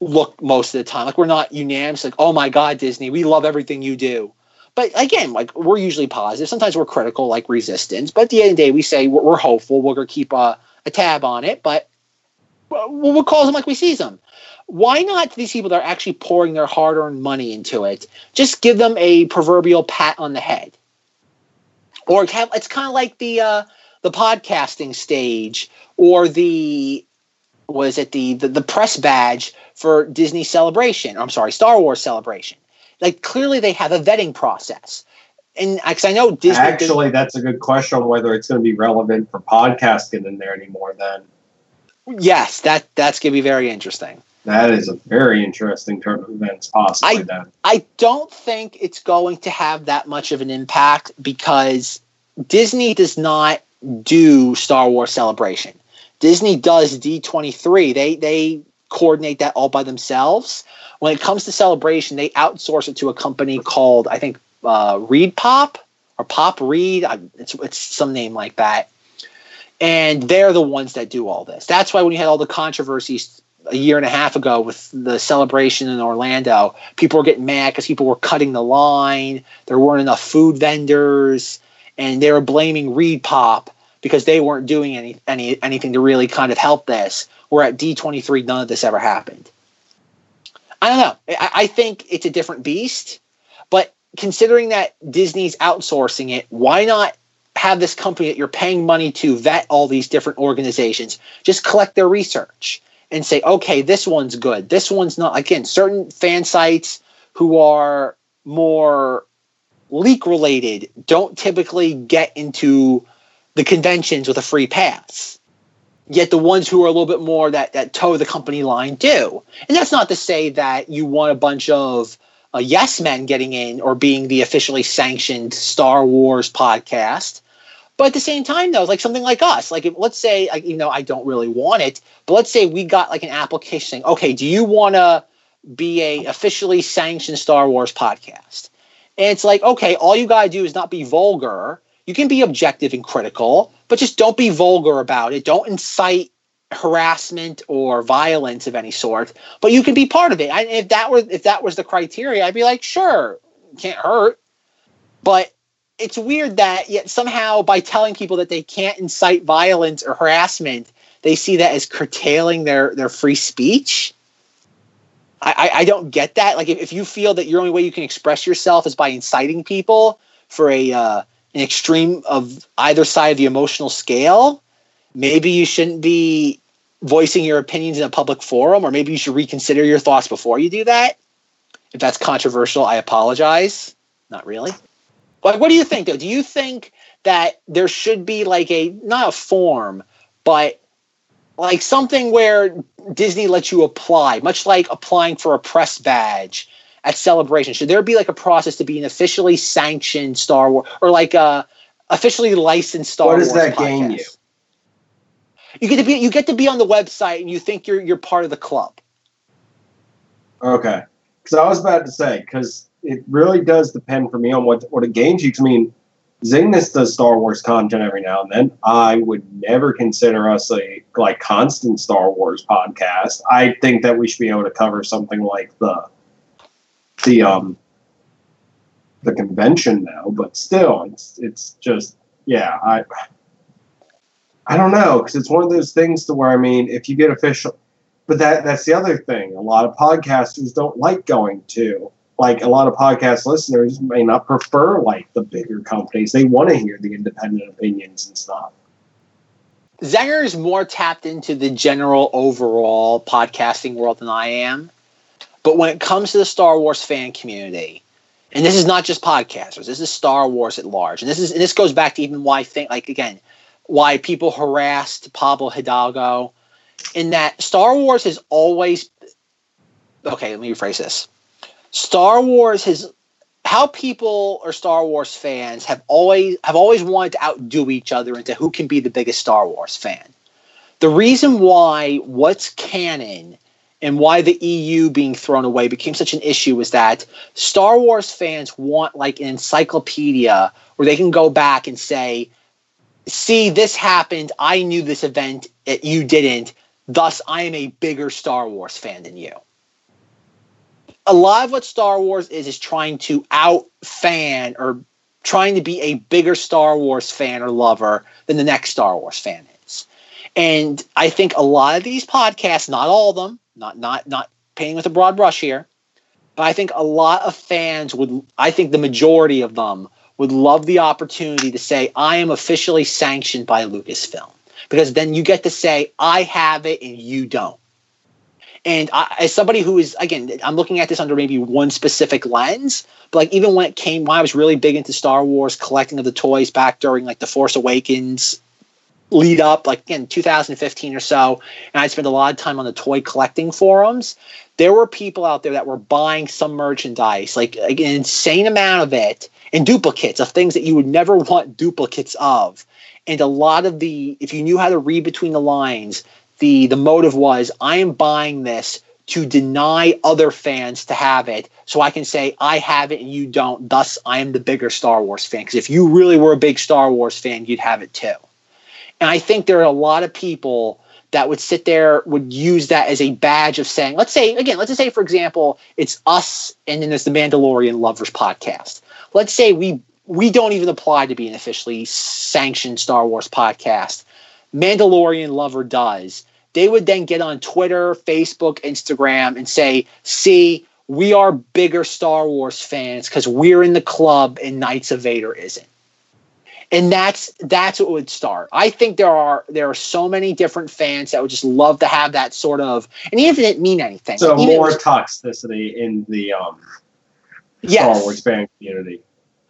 look most of the time. Like we're not unanimous. Like oh my god, Disney, we love everything you do. But again, like we're usually positive. Sometimes we're critical, like Resistance. But at the end of the day, we say we're, we're hopeful. We're gonna keep a, a tab on it. But we'll, call them like we see them. Why not these people that are actually pouring their hard-earned money into it? Just give them a proverbial pat on the head, or have, it's kind of like the uh, the podcasting stage or the was it the, the the press badge for Disney Celebration? I'm sorry, Star Wars Celebration. Like clearly they have a vetting process, and because I know Disney Actually, that's a good question on whether it's going to be relevant for podcasting in there anymore. Then yes, that that's gonna be very interesting. that is a very interesting turn of events, possibly. I- then I don't think it's going to have that much of an impact because Disney does not do Star Wars Celebration. Disney does D23. They they coordinate that all by themselves. When it comes to Celebration, they outsource it to a company called I think uh, ReedPop or Pop Reed. It's it's some name like that. And they're the ones that do all this. That's why when you had all the controversies a year and a half ago with the celebration in Orlando, people were getting mad because people were cutting the line. There weren't enough food vendors, and they were blaming ReedPop because they weren't doing any, any anything to really kind of help this. Where at D23, none of this ever happened. I don't know. I, I think it's a different beast, but considering that Disney's outsourcing it, why not have this company that you're paying money to vet all these different organizations. Just collect their research and say, okay, this one's good. This one's not. Again, certain fan sites who are more leak related don't typically get into the conventions with a free pass. Yet the ones who are a little bit more that, that toe the company line do. And that's not to say that you want a bunch of uh, yes men getting in or being the officially sanctioned Star Wars podcast. But at the same time, though, like something like us, like if, let's say, like, you know, I don't really want it, but let's say we got like an application saying, okay, do you want to be a officially sanctioned Star Wars podcast? And it's like, okay, all you gotta do is not be vulgar. You can be objective and critical, but just don't be vulgar about it. Don't incite harassment or violence of any sort. But you can be part of it. I, if that were if that was the criteria, I'd be like, sure, can't hurt. But it's weird that yet somehow by telling people that they can't incite violence or harassment, they see that as curtailing their their free speech. I, I, don't get that. Like if, if you feel that your only way you can express yourself is by inciting people for a uh, an extreme of either side of the emotional scale, maybe you shouldn't be voicing your opinions in a public forum, or maybe you should reconsider your thoughts before you do that. If that's controversial, I apologize. Not really. But what do you think though? Do you think that there should be like a not a form, but like something where Disney lets you apply, much like applying for a press badge at Celebration. Should there be like a process to be an officially sanctioned Star Wars or like a officially licensed Star Wars? What does Wars that gain you? You get to be you get to be on the website and you think you're you're part of the club. Okay, because I was about to say because it really does depend for me on what what it gains you. I mean, ZengThis does Star Wars content every now and then. I would never consider us a like constant Star Wars podcast. I think that we should be able to cover something like the the um the convention now, but still, it's it's just yeah. I I don't know because it's one of those things to where I mean, if you get official, but that that's the other thing. A lot of podcasters don't like going to like a lot of podcast listeners may not prefer like the bigger companies. They want to hear the independent opinions and stuff. Zenger is more tapped into the general overall podcasting world than I am. But when it comes to the Star Wars fan community, and this is not just podcasters, this is Star Wars at large. And this is and this goes back to even why I think like again, why people harassed Pablo Hidalgo in that Star Wars has always okay, let me rephrase this. Star Wars has how people or Star Wars fans have always have always wanted to outdo each other into who can be the biggest Star Wars fan. The reason why what's canon and why the EU being thrown away became such an issue is that Star Wars fans want like an encyclopedia where they can go back and say, "See, this happened. I knew this event. It, you didn't. Thus, I am a bigger Star Wars fan than you." a lot of what Star Wars is is trying to out fan or trying to be a bigger Star Wars fan or lover than the next Star Wars fan is. And I think a lot of these podcasts, not all of them, not not not painting with a broad brush here, but I think a lot of fans would I think the majority of them would love the opportunity to say I am officially sanctioned by Lucasfilm because then you get to say I have it and you don't. And I, as somebody who is again, I'm looking at this under maybe one specific lens, but like even when it came, when I was really big into Star Wars, collecting of the toys back during like the Force Awakens lead up, like again 2015 or so, and I spent a lot of time on the toy collecting forums. There were people out there that were buying some merchandise, like, like an insane amount of it, and duplicates of things that you would never [LAUGHS] want duplicates of. And a lot of the, if you knew how to read between the lines, the the motive was I am buying this to deny other fans to have it so I can say I have it and you don't. Thus, I am the bigger Star Wars fan. Because if you really were a big Star Wars fan, you'd have it too. And I think there are a lot of people that would sit there, would use that as a badge of saying, let's say, again, let's just say, for example, it's us and then there's the Mandalorian Lovers podcast. Let's say we we don't even apply to be an officially sanctioned Star Wars podcast. Mandalorian lover does, they would then get on Twitter, Facebook, Instagram and say, see, we are bigger Star Wars fans because we're in the club and Knights of Vader isn't. And that's that's what would start. I think there are there are so many different fans that would just love to have that sort of, and even if it didn't mean anything. So even if it more was- toxicity in the um, yes, Star Wars fan community.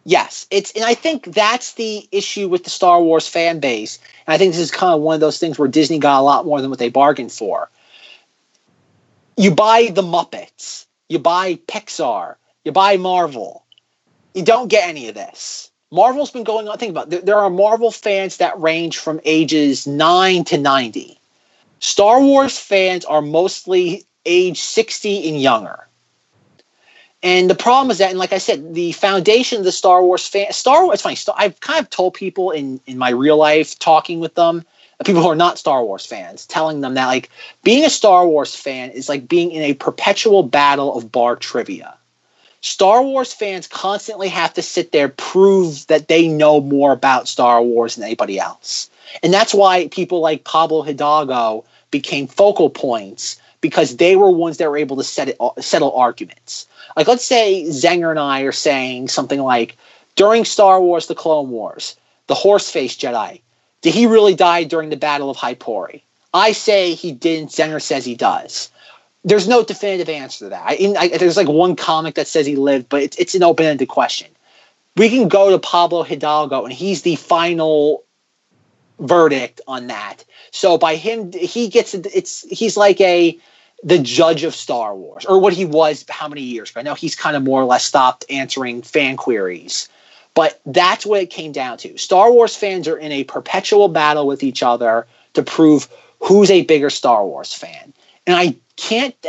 Yes, it's and I think that's the issue with the Star Wars fan base. And I think this is kind of one of those things where Disney got a lot more than what they bargained for. You buy the Muppets, you buy Pixar, you buy Marvel. You don't get any of this. Marvel's been going on. Think about it. There, are Marvel fans that range from ages 9 to 90. Star Wars fans are mostly age 60 and younger. And the problem is that, and like I said, the foundation of the Star Wars fan, Star Wars. It's funny. Star, I've kind of told people in in my real life, talking with them, people who are not Star Wars fans, telling them that like being a Star Wars fan is like being in a perpetual battle of bar trivia. Star Wars fans constantly have to sit there prove that they know more about Star Wars than anybody else, and that's why people like Pablo Hidalgo became focal points because they were ones that were able to set settle arguments. Like, let's say Zenger and I are saying something like, during Star Wars The Clone Wars, the horse faced Jedi, did he really die during the Battle of Hypori? I say he didn't. Zenger says he does. There's no definitive answer to that. I, in, I, there's like one comic that says he lived, but it's, it's an open ended question. We can go to Pablo Hidalgo, and he's the final verdict on that. So by him, he gets it's he's like a the judge of Star Wars, or what he was how many years. I know he's kind of more or less stopped answering fan queries, but that's what it came down to. Star Wars fans are in a perpetual battle with each other to prove who's a bigger Star Wars fan. And I can't,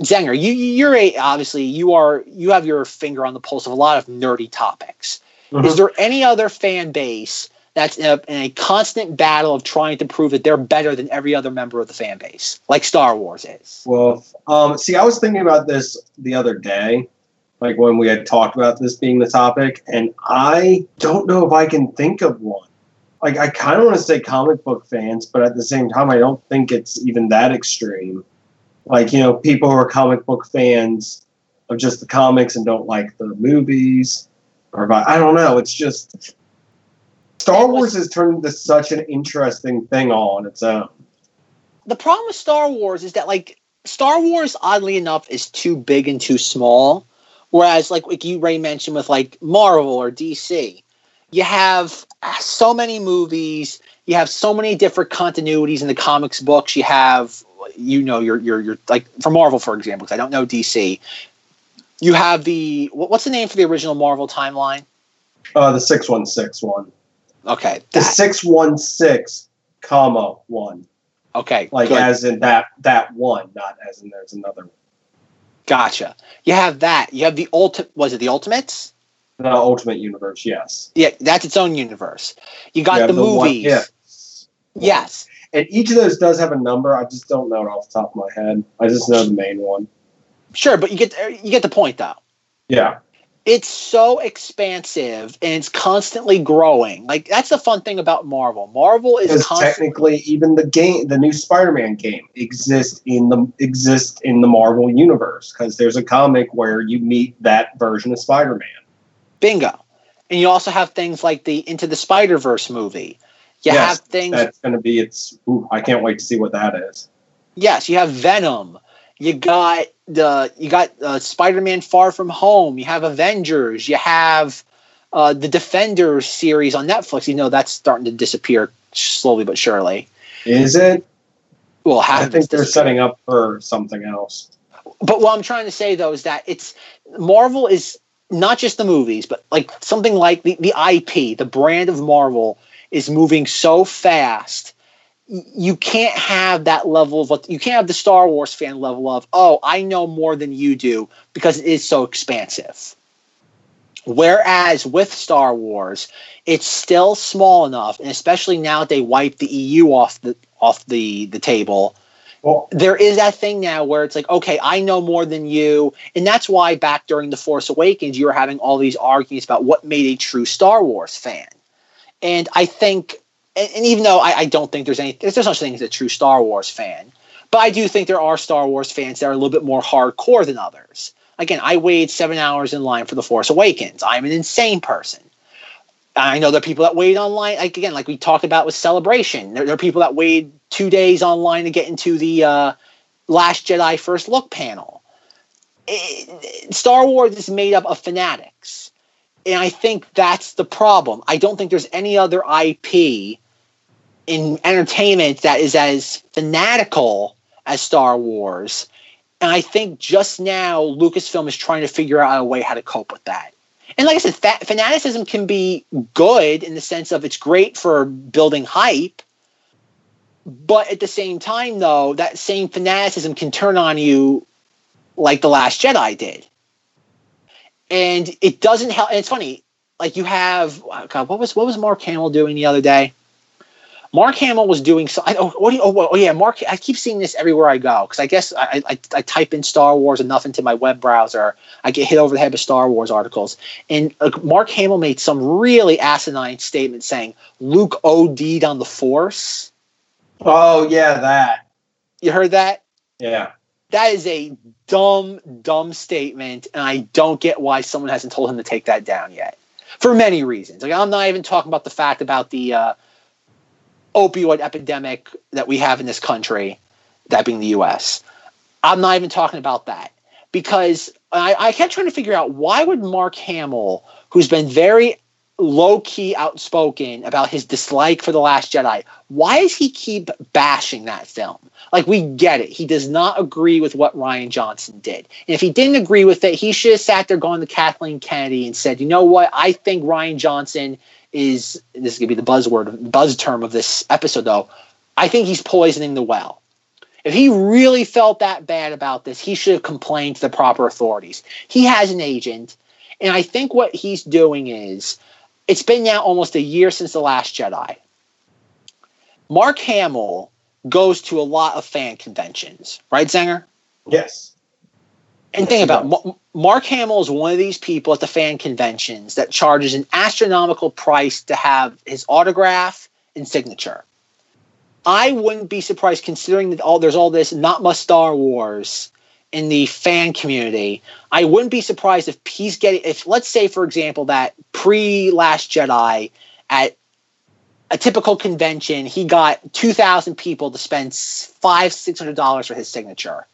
Zenger, you you're a obviously you are you have your finger on the pulse of a lot of nerdy topics. Is there any other fan base that's in a, in a constant battle of trying to prove that they're better than every other member of the fan base, like Star Wars is? Well, um, see, I was thinking about this the other day, like when we had talked about this being the topic, and I don't know if I can think of one. Like, I kind of want to say comic book fans, but at the same time, I don't think it's even that extreme. Like, you know, people who are comic book fans of just the comics and don't like the movies, or I don't know. It's just Star Wars has turned into such an interesting thing all on its own. the problem with Star Wars is that like Star Wars, oddly enough, is too big and too small. Whereas, like like you Ray mentioned with like Marvel or DC, you have so many movies, you have so many different continuities in the comics books. You have you know your your your like for Marvel for example, because I don't know DC. You have the what- what's the name for the original Marvel timeline? Uh, the 616 one. Okay, the six one six comma one okay, like good. as in that that one not as in there's another one. gotcha. You have that. You have the ultimate. Was it the Ultimates? the ultimate universe yes Yeah, that's its own universe. You got You the have one- movies. yeah. Yes. And each of those does have a number i just don't know it off the top of my head i just know the main one Sure, but you get you get the point though. yeah It's so expansive and it's constantly growing. Like that's the fun thing about Marvel. Marvel is constantly technically even the game the new spider-man game exists in the exists in the marvel universe because there's a comic where you meet that version of spider-man bingo. And you also have things like the Into the Spider Verse movie. You Yes, have things. that's going to be its ooh, i can't wait to see what that is Yes, you have Venom. You got the you got uh, Spider-Man Far From Home. You have Avengers. You have uh, the Defenders series on Netflix. You know that's starting to disappear slowly but surely. is it Well, i think they're setting up for something else But what I'm trying to say though is that it's Marvel is not just the movies, but like something like the, the IP, the brand of Marvel is moving so fast. You can't have that level of what you can't have the Star Wars fan level of, oh, I know more than you do because it is so expansive. Whereas with Star Wars, it's still small enough, and especially now that they wiped the EU off the off the, the table, well there is that thing now where it's like, okay, I know more than you. And that's why back during The Force Awakens, you were having all these arguments about what made a true Star Wars fan. And I think, and, and even though I, I don't think there's any, there's no such thing as a true Star Wars fan, but I do think there are Star Wars fans that are a little bit more hardcore than others. Again, I waited seven hours in line for The Force Awakens. I'm an insane person. I know there are people that wait online. Like again, like we talked about with Celebration, there, there are people that wait two days online to get into the uh, Last Jedi First Look panel. It, Star Wars is made up of fanatics, and I think that's the problem. I don't think there's any other IP in entertainment that is as fanatical as Star Wars. And I think just now Lucasfilm is trying to figure out a way how to cope with that. And like I said, fa- fanaticism can be good in the sense of it's great for building hype. But at the same time, though, that same fanaticism can turn on you like The Last Jedi did. And it doesn't help. And it's funny, like you have, God, what was what was Mark Hamill doing the other day? Mark Hamill was doing so. I, oh, you, oh, oh, yeah, Mark. I keep seeing this everywhere I go because I guess I, I, I type in Star Wars enough into my web browser, I get hit over the head with Star Wars articles. And uh, Mark Hamill made some really asinine statement saying Luke OD'd on the Force. Oh yeah, that. You heard that? Yeah. That is a dumb, dumb statement, and I don't get why someone hasn't told him to take that down yet. For many reasons. Like I'm not even talking about the fact about the. Uh, opioid epidemic that we have in this country, that being the US. I'm not even talking about that because I, I kept trying to figure out why would Mark Hamill, who's been very low key outspoken about his dislike for The Last Jedi, why does he keep bashing that film? Like, we get it. He does not agree with what Rian Johnson did. And if he didn't agree with it, he should have sat there going to Kathleen Kennedy and said, you know what? I think Rian Johnson is this is to be the buzzword, buzz term of this episode, though. I think he's poisoning the well. If he really felt that bad about this, he should have complained to the proper authorities. He has an agent, and I think what he's doing is it's been now almost a year since The Last Jedi. Mark Hamill goes to a lot of fan conventions, right, Zenger? Yes. And think about it, Mark Hamill is one of these people at the fan conventions that charges an astronomical price to have his autograph and signature. I wouldn't be surprised considering that all there's all this not much Star Wars in the fan community. I wouldn't be surprised if he's getting if let's say for example that pre Last Jedi at a typical convention he got two thousand people to spend five six hundred dollars for his signature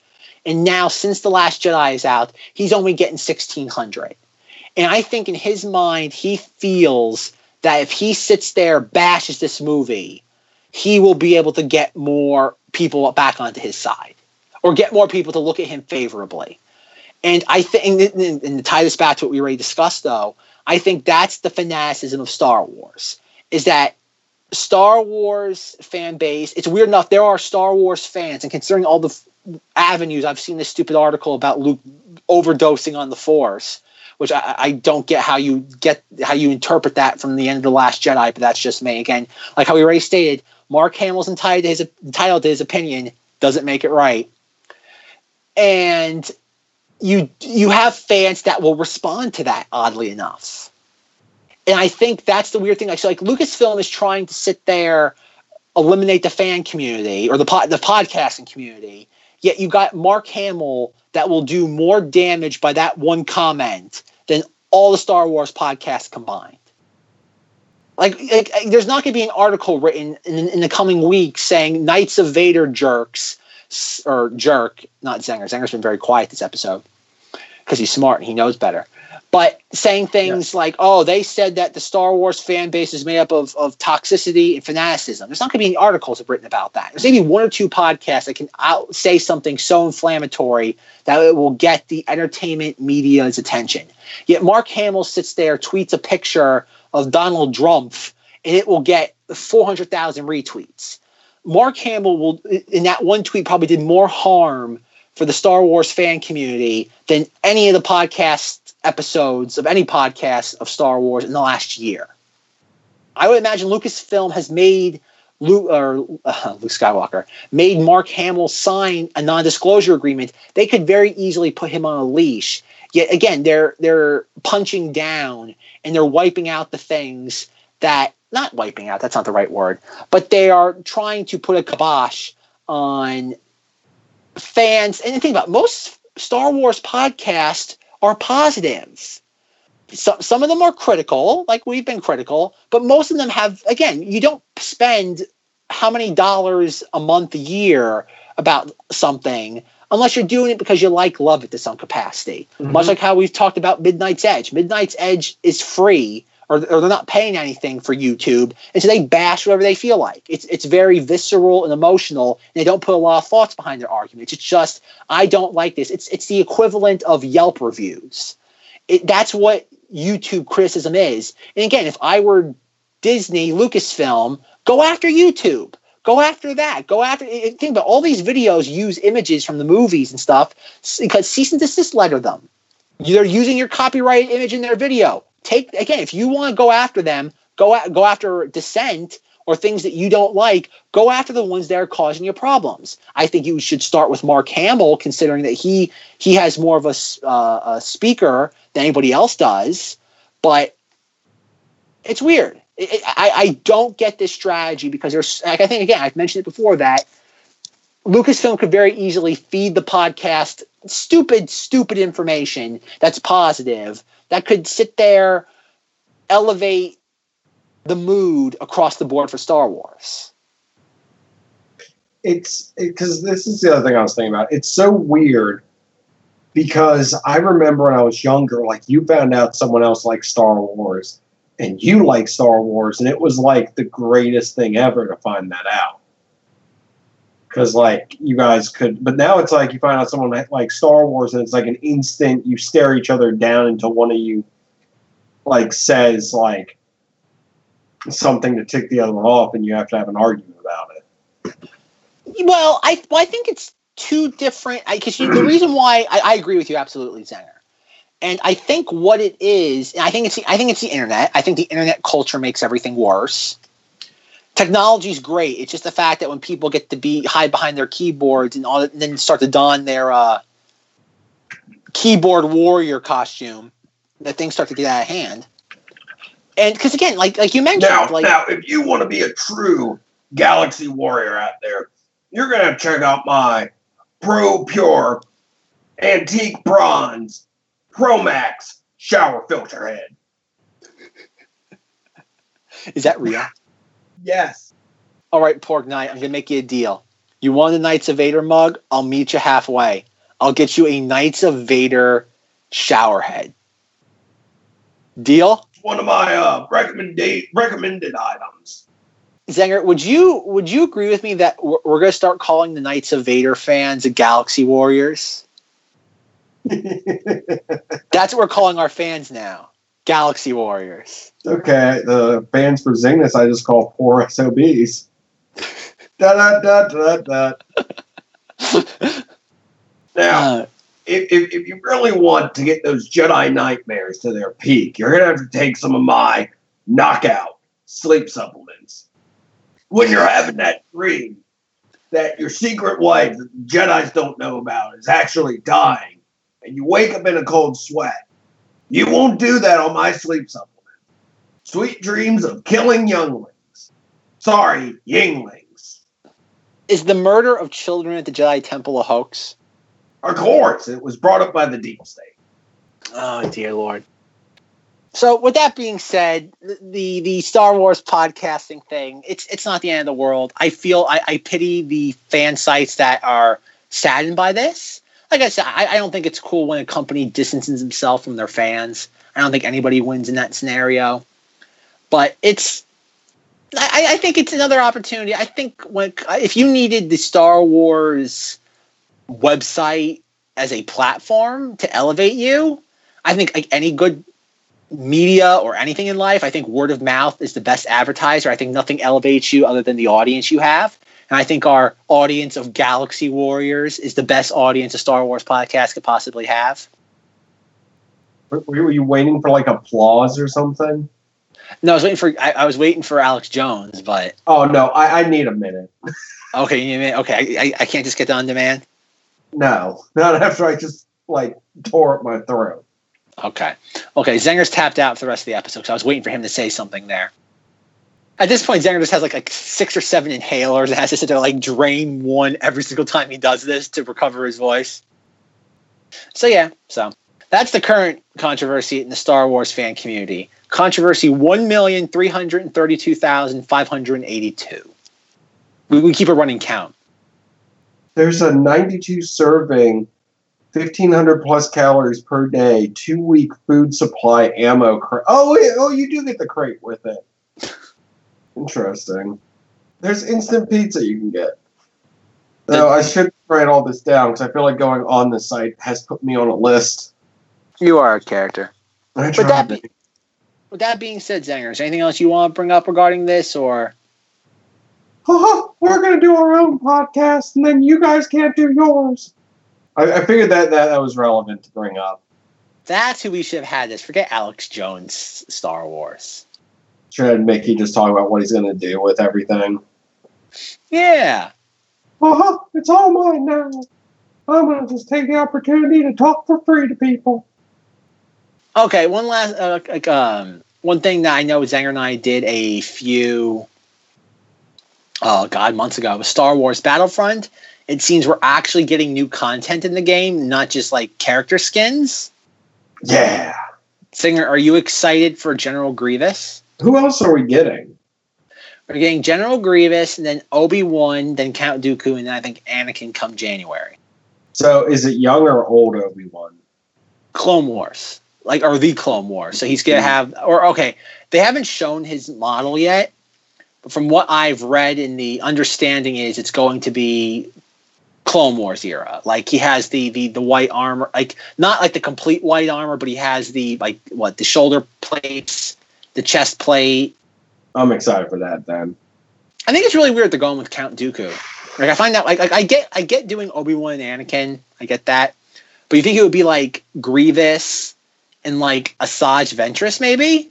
and now, since The Last Jedi is out, he's only getting 1600 And I think in his mind, he feels that if he sits there, bashes this movie, he will be able to get more people back onto his side or get more people to look at him favorably. And I think, and to tie this back to what we already discussed, though, I think that's the fanaticism of Star Wars is that Star Wars fan base, it's weird enough, there are Star Wars fans, and considering all the avenues. I've seen this stupid article about Luke overdosing on the Force, which I, I, don't get how you get how you interpret that from the end of the Last Jedi. But that's just me. Again, like how we already stated, Mark Hamill's entitled to his entitled to his opinion. Doesn't make it right. And you you have fans that will respond to that. Oddly enough. And I think that's the weird thing. Actually, like Lucasfilm is trying to sit there, eliminate the fan community or the the podcasting community, Yet you got Mark Hamill that will do more damage by that one comment than all the Star Wars podcasts combined. Like, like there's not going to be an article written in, in the coming weeks saying Knights of Vader jerks or jerk, not Zenger. Zenger's been very quiet this episode because he's smart and he knows better but saying things like, "Oh, they said that the Star Wars fan base is made up of, of toxicity and fanaticism." There's not going to be any articles written about that. There's maybe one or two podcasts that can out say something so inflammatory that it will get the entertainment media's attention. Yet Mark Hamill sits there, tweets a picture of Donald Trump, and it will get 400,000 retweets. Mark Hamill will, in that one tweet, probably did more harm for the Star Wars fan community than any of the podcast episodes of any podcast of Star Wars in the last year. I would imagine Lucasfilm has made Luke, or, uh, Luke Skywalker made Mark Hamill sign a non-disclosure agreement. They could very easily put him on a leash. Yet again, they're they're punching down and they're wiping out the things that not wiping out. That's not the right word, but they are trying to put a kibosh on fans. And think about it, most Star Wars podcasts are positive. some some of them are critical, like we've been critical, but most of them have again, you don't spend how many dollars a month a year about something unless you're doing it because you like love it to some capacity. Mhm. Much like how we've talked about Midnight's Edge. Midnight's Edge is free or, or they're not paying anything for YouTube, and so they bash whatever they feel like. It's it's very visceral and emotional, and they don't put a lot of thoughts behind their arguments. It's just I don't like this. It's it's the equivalent of Yelp reviews. It, that's what YouTube criticism is. And again, if I were Disney, Lucasfilm, go after YouTube. Go after that. Go after. Think about all these videos use images from the movies and stuff because cease and desist letter them. They're using your copyrighted image in their video. Take again, if you want to go after them, go a- go after dissent or things that you don't like. Go after the ones that are causing you problems. I think you should start with Mark Hamill, considering that he he has more of a, uh, a speaker than anybody else does. But it's weird. It- it- I, I don't get this strategy because there's like I think again I've mentioned it before that Lucasfilm could very easily feed the podcast stupid, stupid information that's positive that could sit there, elevate the mood across the board for Star Wars. it's because this is the other thing I was thinking about. It's so weird because I remember when I was younger, like you found out someone else liked Star Wars and you like Star Wars, and it was like the greatest thing ever to find that out. Because like you guys could, but now it's like you find out someone that likes Star Wars, and it's like an instant. You stare each other down until one of you like says like something to tick the other one off, and you have to have an argument about it. Well, I well, I think it's two different. Because the [CLEARS THROAT] reason why I, I agree with you absolutely, Zenger, and I think what it is, I think it's the, I think it's the internet. I think the internet culture makes everything worse. Technology is great. It's just the fact that when people get to be hide behind their keyboards and all, and then start to don their uh, keyboard warrior costume, that things start to get out of hand. And because again, like like you mentioned, Now, like now, if you want to be a true Galaxy Warrior out there, you're gonna check out my Pro Pure Antique Bronze Pro Max Shower Filter Head. is that real? Yes. All right, Porg Knight, I'm gonna make you a deal. You want the Knights of Vader mug? I'll meet you halfway. I'll get you a Knights of Vader shower head. Deal? One of my uh, recommended recommended items. Zenger, would you would you agree with me that we're, we're gonna start calling the Knights of Vader fans the Galaxy Warriors? [LAUGHS] That's what we're calling our fans now. Galaxy Warriors. Okay, the fans for ZengThis I just call poor SOBs. da da da da da. [LAUGHS] Now, Uh, if, if, if you really want to get those Jedi nightmares to their peak, you're gonna have to take some of my knockout sleep supplements. When you're having that dream that your secret wife the Jedi's don't know about is actually dying, and you wake up in a cold sweat, you won't do that on my sleep supplement. Sweet dreams of killing younglings. Sorry, yinglings. is the murder of children at the Jedi Temple a hoax? Of course, it was brought up by the deep state. Oh dear lord. So with that being said, the the Star Wars podcasting thing, it's it's not the end of the world. I feel I, I pity the fan sites that are saddened by this. Like I said, I, I don't think it's cool when a company distances himself from their fans. I don't think anybody wins in that scenario. But it's I, I think it's another opportunity. I think when if you needed the Star Wars website as a platform to elevate you, I think like any good media or anything in life, I think word of mouth is the best advertiser. I think nothing elevates you other than the audience you have. And I think our audience of Galaxy Warriors is the best audience a Star Wars podcast could possibly have. Were you waiting for like applause or something? No, I was waiting for I, I was waiting for Alex Jones, but Oh no, I, I need a minute. [LAUGHS] okay, you mean okay, I, I, I can't just get the on demand. No, not after I just like tore up my throat. Okay. Okay. Zenger's tapped out for the rest of the episode because I was waiting for him to say something there. At this point, Zenger just has like like six or seven inhalers and has to sit there like drain one every single time he does this to recover his voice. So yeah. So That's the current controversy in the Star Wars fan community. Controversy 1,332,582. We, we keep a running count. There's a 92 serving, 1500 plus calories per day, two week food supply ammo crate. Oh, oh, you do get the crate with it. Interesting. There's instant pizza you can get. No, I should write all this down because I feel like going on the site has put me on a list. You are a character. I But that be- With that being said, Zenger, is there anything else you want to bring up regarding this, or we're gonna do our own podcast, and then you guys can't do yours. I, I figured that, that that was relevant to bring up. that's who we should have had this? Forget Alex Jones Star Wars. Should have Mickey just talk about what he's gonna do with everything. Yeah. Haha, it's all mine now. I'm gonna just take the opportunity to talk for free to people. Okay, one last uh, like um one thing that I know Zenger and I did a few oh god months ago was Star Wars Battlefront. It seems we're actually getting new content in the game, not just like character skins. Yeah. Zenger, are you excited for General Grievous? Who else are we getting? We're getting General Grievous, and then Obi Wan, then Count Dooku, and then I think Anakin come January. So is it young or old Obi Wan? Clone Wars, like or the Clone Wars. So he's gonna have, or okay, they haven't shown his model yet, but from what I've read, and the understanding is it's going to be Clone Wars era. Like he has the the the white armor, like not like the complete white armor, but he has the like what the shoulder plates, the chest plate. I'm excited for that then. I think it's really weird they're going with Count Dooku. Like I find that like, like I get I get doing Obi Wan and Anakin, I get that, but you think it would be like Grievous and like Asajj Ventress maybe?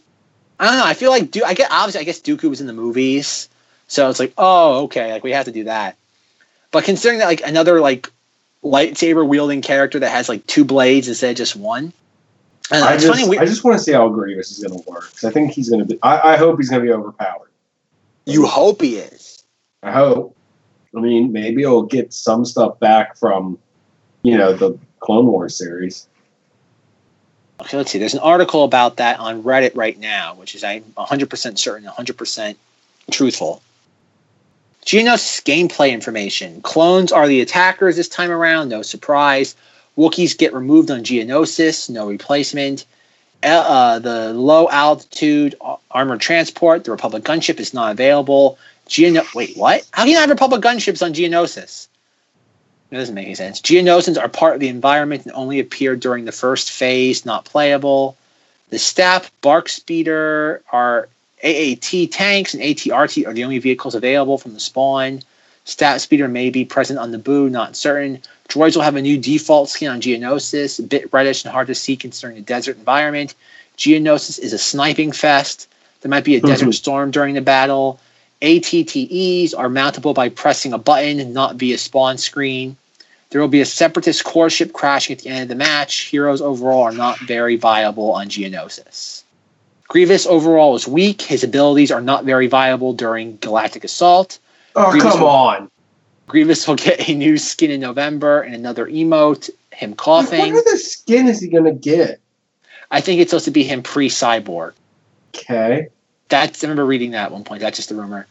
I don't know. I feel like do I get obviously I guess Dooku was in the movies, so it's like oh okay like we have to do that. But considering that like another like lightsaber wielding character that has like two blades instead of just one, I, I just, funny. We, I just want to see how Grievous is going to work. I think he's going to be. I, I hope he's going to be overpowered. you hope he is. I hope. I mean, maybe he'll get some stuff back from, you know, the Clone Wars series. Okay, let's see. There's an article about that on Reddit right now, which is I'm 100% certain, 100% truthful. Geonosis gameplay information. Clones are the attackers this time around, no surprise. Wookiees get removed on Geonosis, no replacement. Uh, uh, the low altitude armored transport, the Republic gunship, is not available. Geono- Wait, what? How can you have Republic gunships on Geonosis? That doesn't make any sense. Geonosians are part of the environment and only appear during the first phase, not playable. The STAP, BARC Speeder, are AAT tanks and ATRT are the only vehicles available from the spawn. STAP Speeder may be present on Naboo, not certain. Droids will have a new default skin on Geonosis, a bit reddish and hard to see considering the desert environment. Geonosis is a sniping fest. There might be a desert mm-hmm. storm during the battle. ATTEs are mountable by pressing a button, not via spawn screen. There will be a separatist core ship crashing at the end of the match. Heroes overall are not very viable on Geonosis. Grievous overall is weak. His abilities are not very viable during Galactic Assault. Oh, Grievous come will- on. Grievous will get a new skin in November and another emote, him coughing. what other skin is he going to get? I think it's supposed to be him pre cyborg. Okay. That's I remember reading that at one point. That's just a rumor.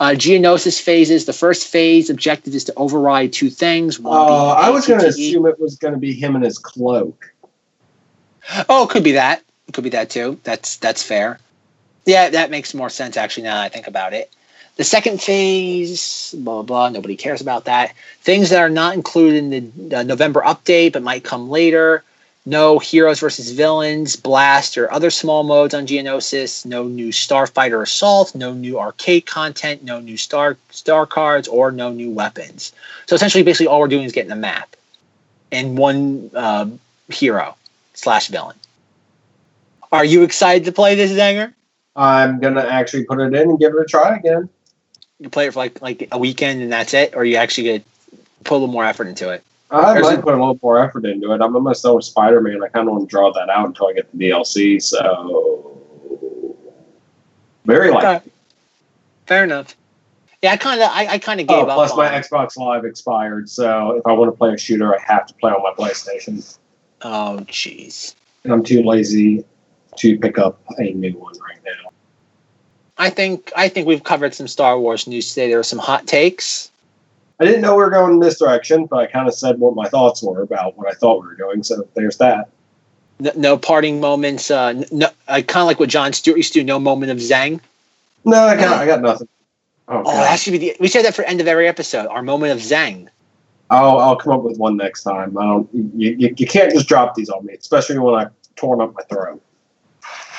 Uh, Geonosis phases. The first phase objective is to override two things. One Uh, I was going to assume it was going to be him and his cloak. Oh, it could be that. It could be that too. That's that's fair. Yeah, that makes more sense actually now that I think about it. The second phase, blah blah blah. Nobody cares about that. Things that are not included in the uh, November update but might come later. No heroes versus villains, blast or other small modes on Geonosis. No new Starfighter Assault. No new arcade content. No new star star cards or no new weapons. So essentially, basically, all we're doing is getting a map and one uh, hero slash villain. Are you excited to play this Zenger? I'm to actually put it in and give it a try again. You play it for like like a weekend and that's it, or you actually gonna put a little more effort into it? I There's might a- put a little more effort into it. I'm almost done with Spider Man. I kind of want to draw that out until I get the DLC. So, very likely. Okay. Fair enough. Yeah, I kind of I, I kind of Oh, gave up. plus my it. Xbox Live expired, so if I want to play a shooter, I have to play on my PlayStation. Oh, jeez. and I'm too lazy to pick up a new one right now. I think I think we've covered some Star Wars news today. There were some hot takes. I didn't know we were going in this direction, but I kind of said what my thoughts were about what I thought we were doing. So there's that. No, no parting moments. Uh, no, uh, kind of like what Jon Stewart used to do. No moment of Zang. No, I got I got nothing. Oh, Oh, that should be the. We have that for end of every episode. Our moment of Zang. I'll I'll come up with one next time. I don't. You, you, you can't just drop these on me, especially when I've torn up my throat.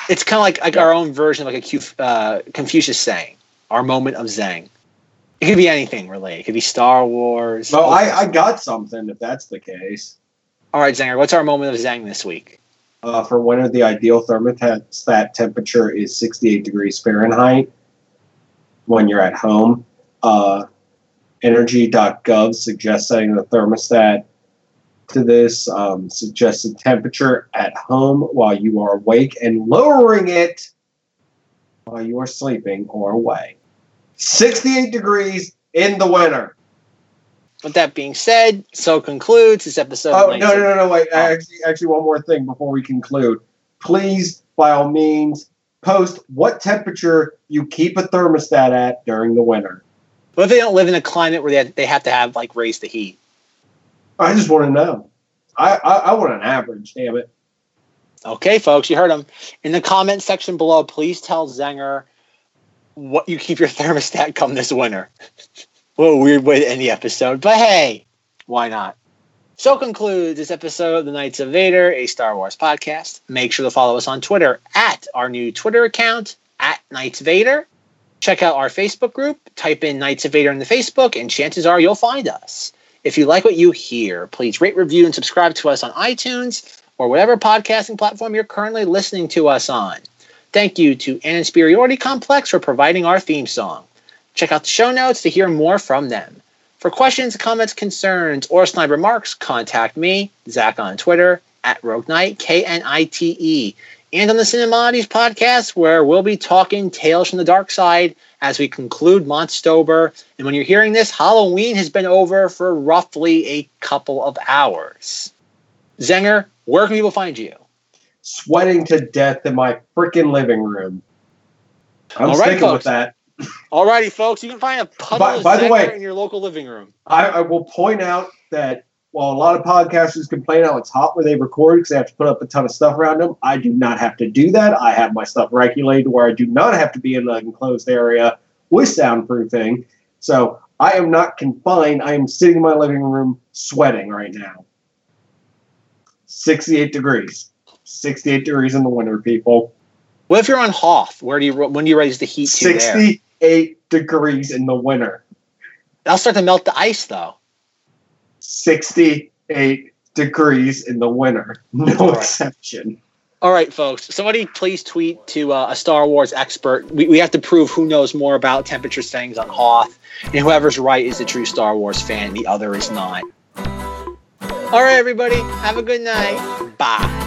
It's kind of like like our own version of like a Q, uh, Confucius saying. Our moment of Zang. It could be anything related. It could be Star Wars. Well, I I got something if that's the case. All right, Zenger. What's our moment of Zang this week? Uh, for winter, the ideal thermostat temperature is 68 degrees Fahrenheit when you're at home. Uh, Energy.gov suggests setting the thermostat to this um, suggested temperature at home while you are awake and lowering it while you are sleeping or away. 68 degrees in the winter. With that being said, so concludes this episode. Oh no no no no! Wait, Oh. actually, actually, one more thing before we conclude. Please, by all means, post what temperature you keep a thermostat at during the winter. What if they don't live in a climate where they have, they have to have like raise the heat? I just want to know. I, I I want an average. Damn it! Okay, folks, you heard him. In the comment section below, please tell Zenger what you keep your [LAUGHS] thermostat come this winter. [LAUGHS] what a weird way to end the episode, but hey, why not? So concludes this episode of the Knights of Vader, a Star Wars podcast. Make sure to follow us on Twitter at our new Twitter account at Knights Vader. Check out our Facebook group. Type in Knights of Vader in the Facebook, and chances are you'll find us. If you like what you hear, please rate, review, and subscribe to us on iTunes or whatever podcasting platform you're currently listening to us on. Thank you to An Insperiority Complex for providing our theme song. Check out the show notes to hear more from them. For questions, comments, concerns, or snide remarks, contact me, Zack, on Twitter, at Porg Knight, K N I T E, and on the Cinemoddities podcast, where we'll be talking Tales from the Dark Side as we conclude Monstober. And when you're hearing this, Halloween has been over for roughly a couple of hours. Zenger, where can people find you? Sweating to death in my freaking living room. I'm All right, sticking folks. with that. Alrighty, folks, you can find a puddle By- of by the way- in your local living room. I, I will point out that while a lot of podcasters complain how it's hot where they record because they have to put up a ton of stuff around them, I do not have to do that. I have my stuff regulated where I do not have to be in an enclosed area with soundproofing. So I am not confined. I am sitting in my living room sweating right now. 68 degrees. 68 degrees in the winter, people. What if you're on Hoth? Where do you when do you raise the heat to there? 68 degrees in the winter. That'll start to melt the ice though. 68 degrees in the winter. No Right. exception. All right, folks. Somebody please tweet to uh, a Star Wars expert. We, we have to prove who knows more about temperature settings on Hoth, and whoever's right is a true Star Wars fan. The other is not. All right, everybody. Have a good night. Bye.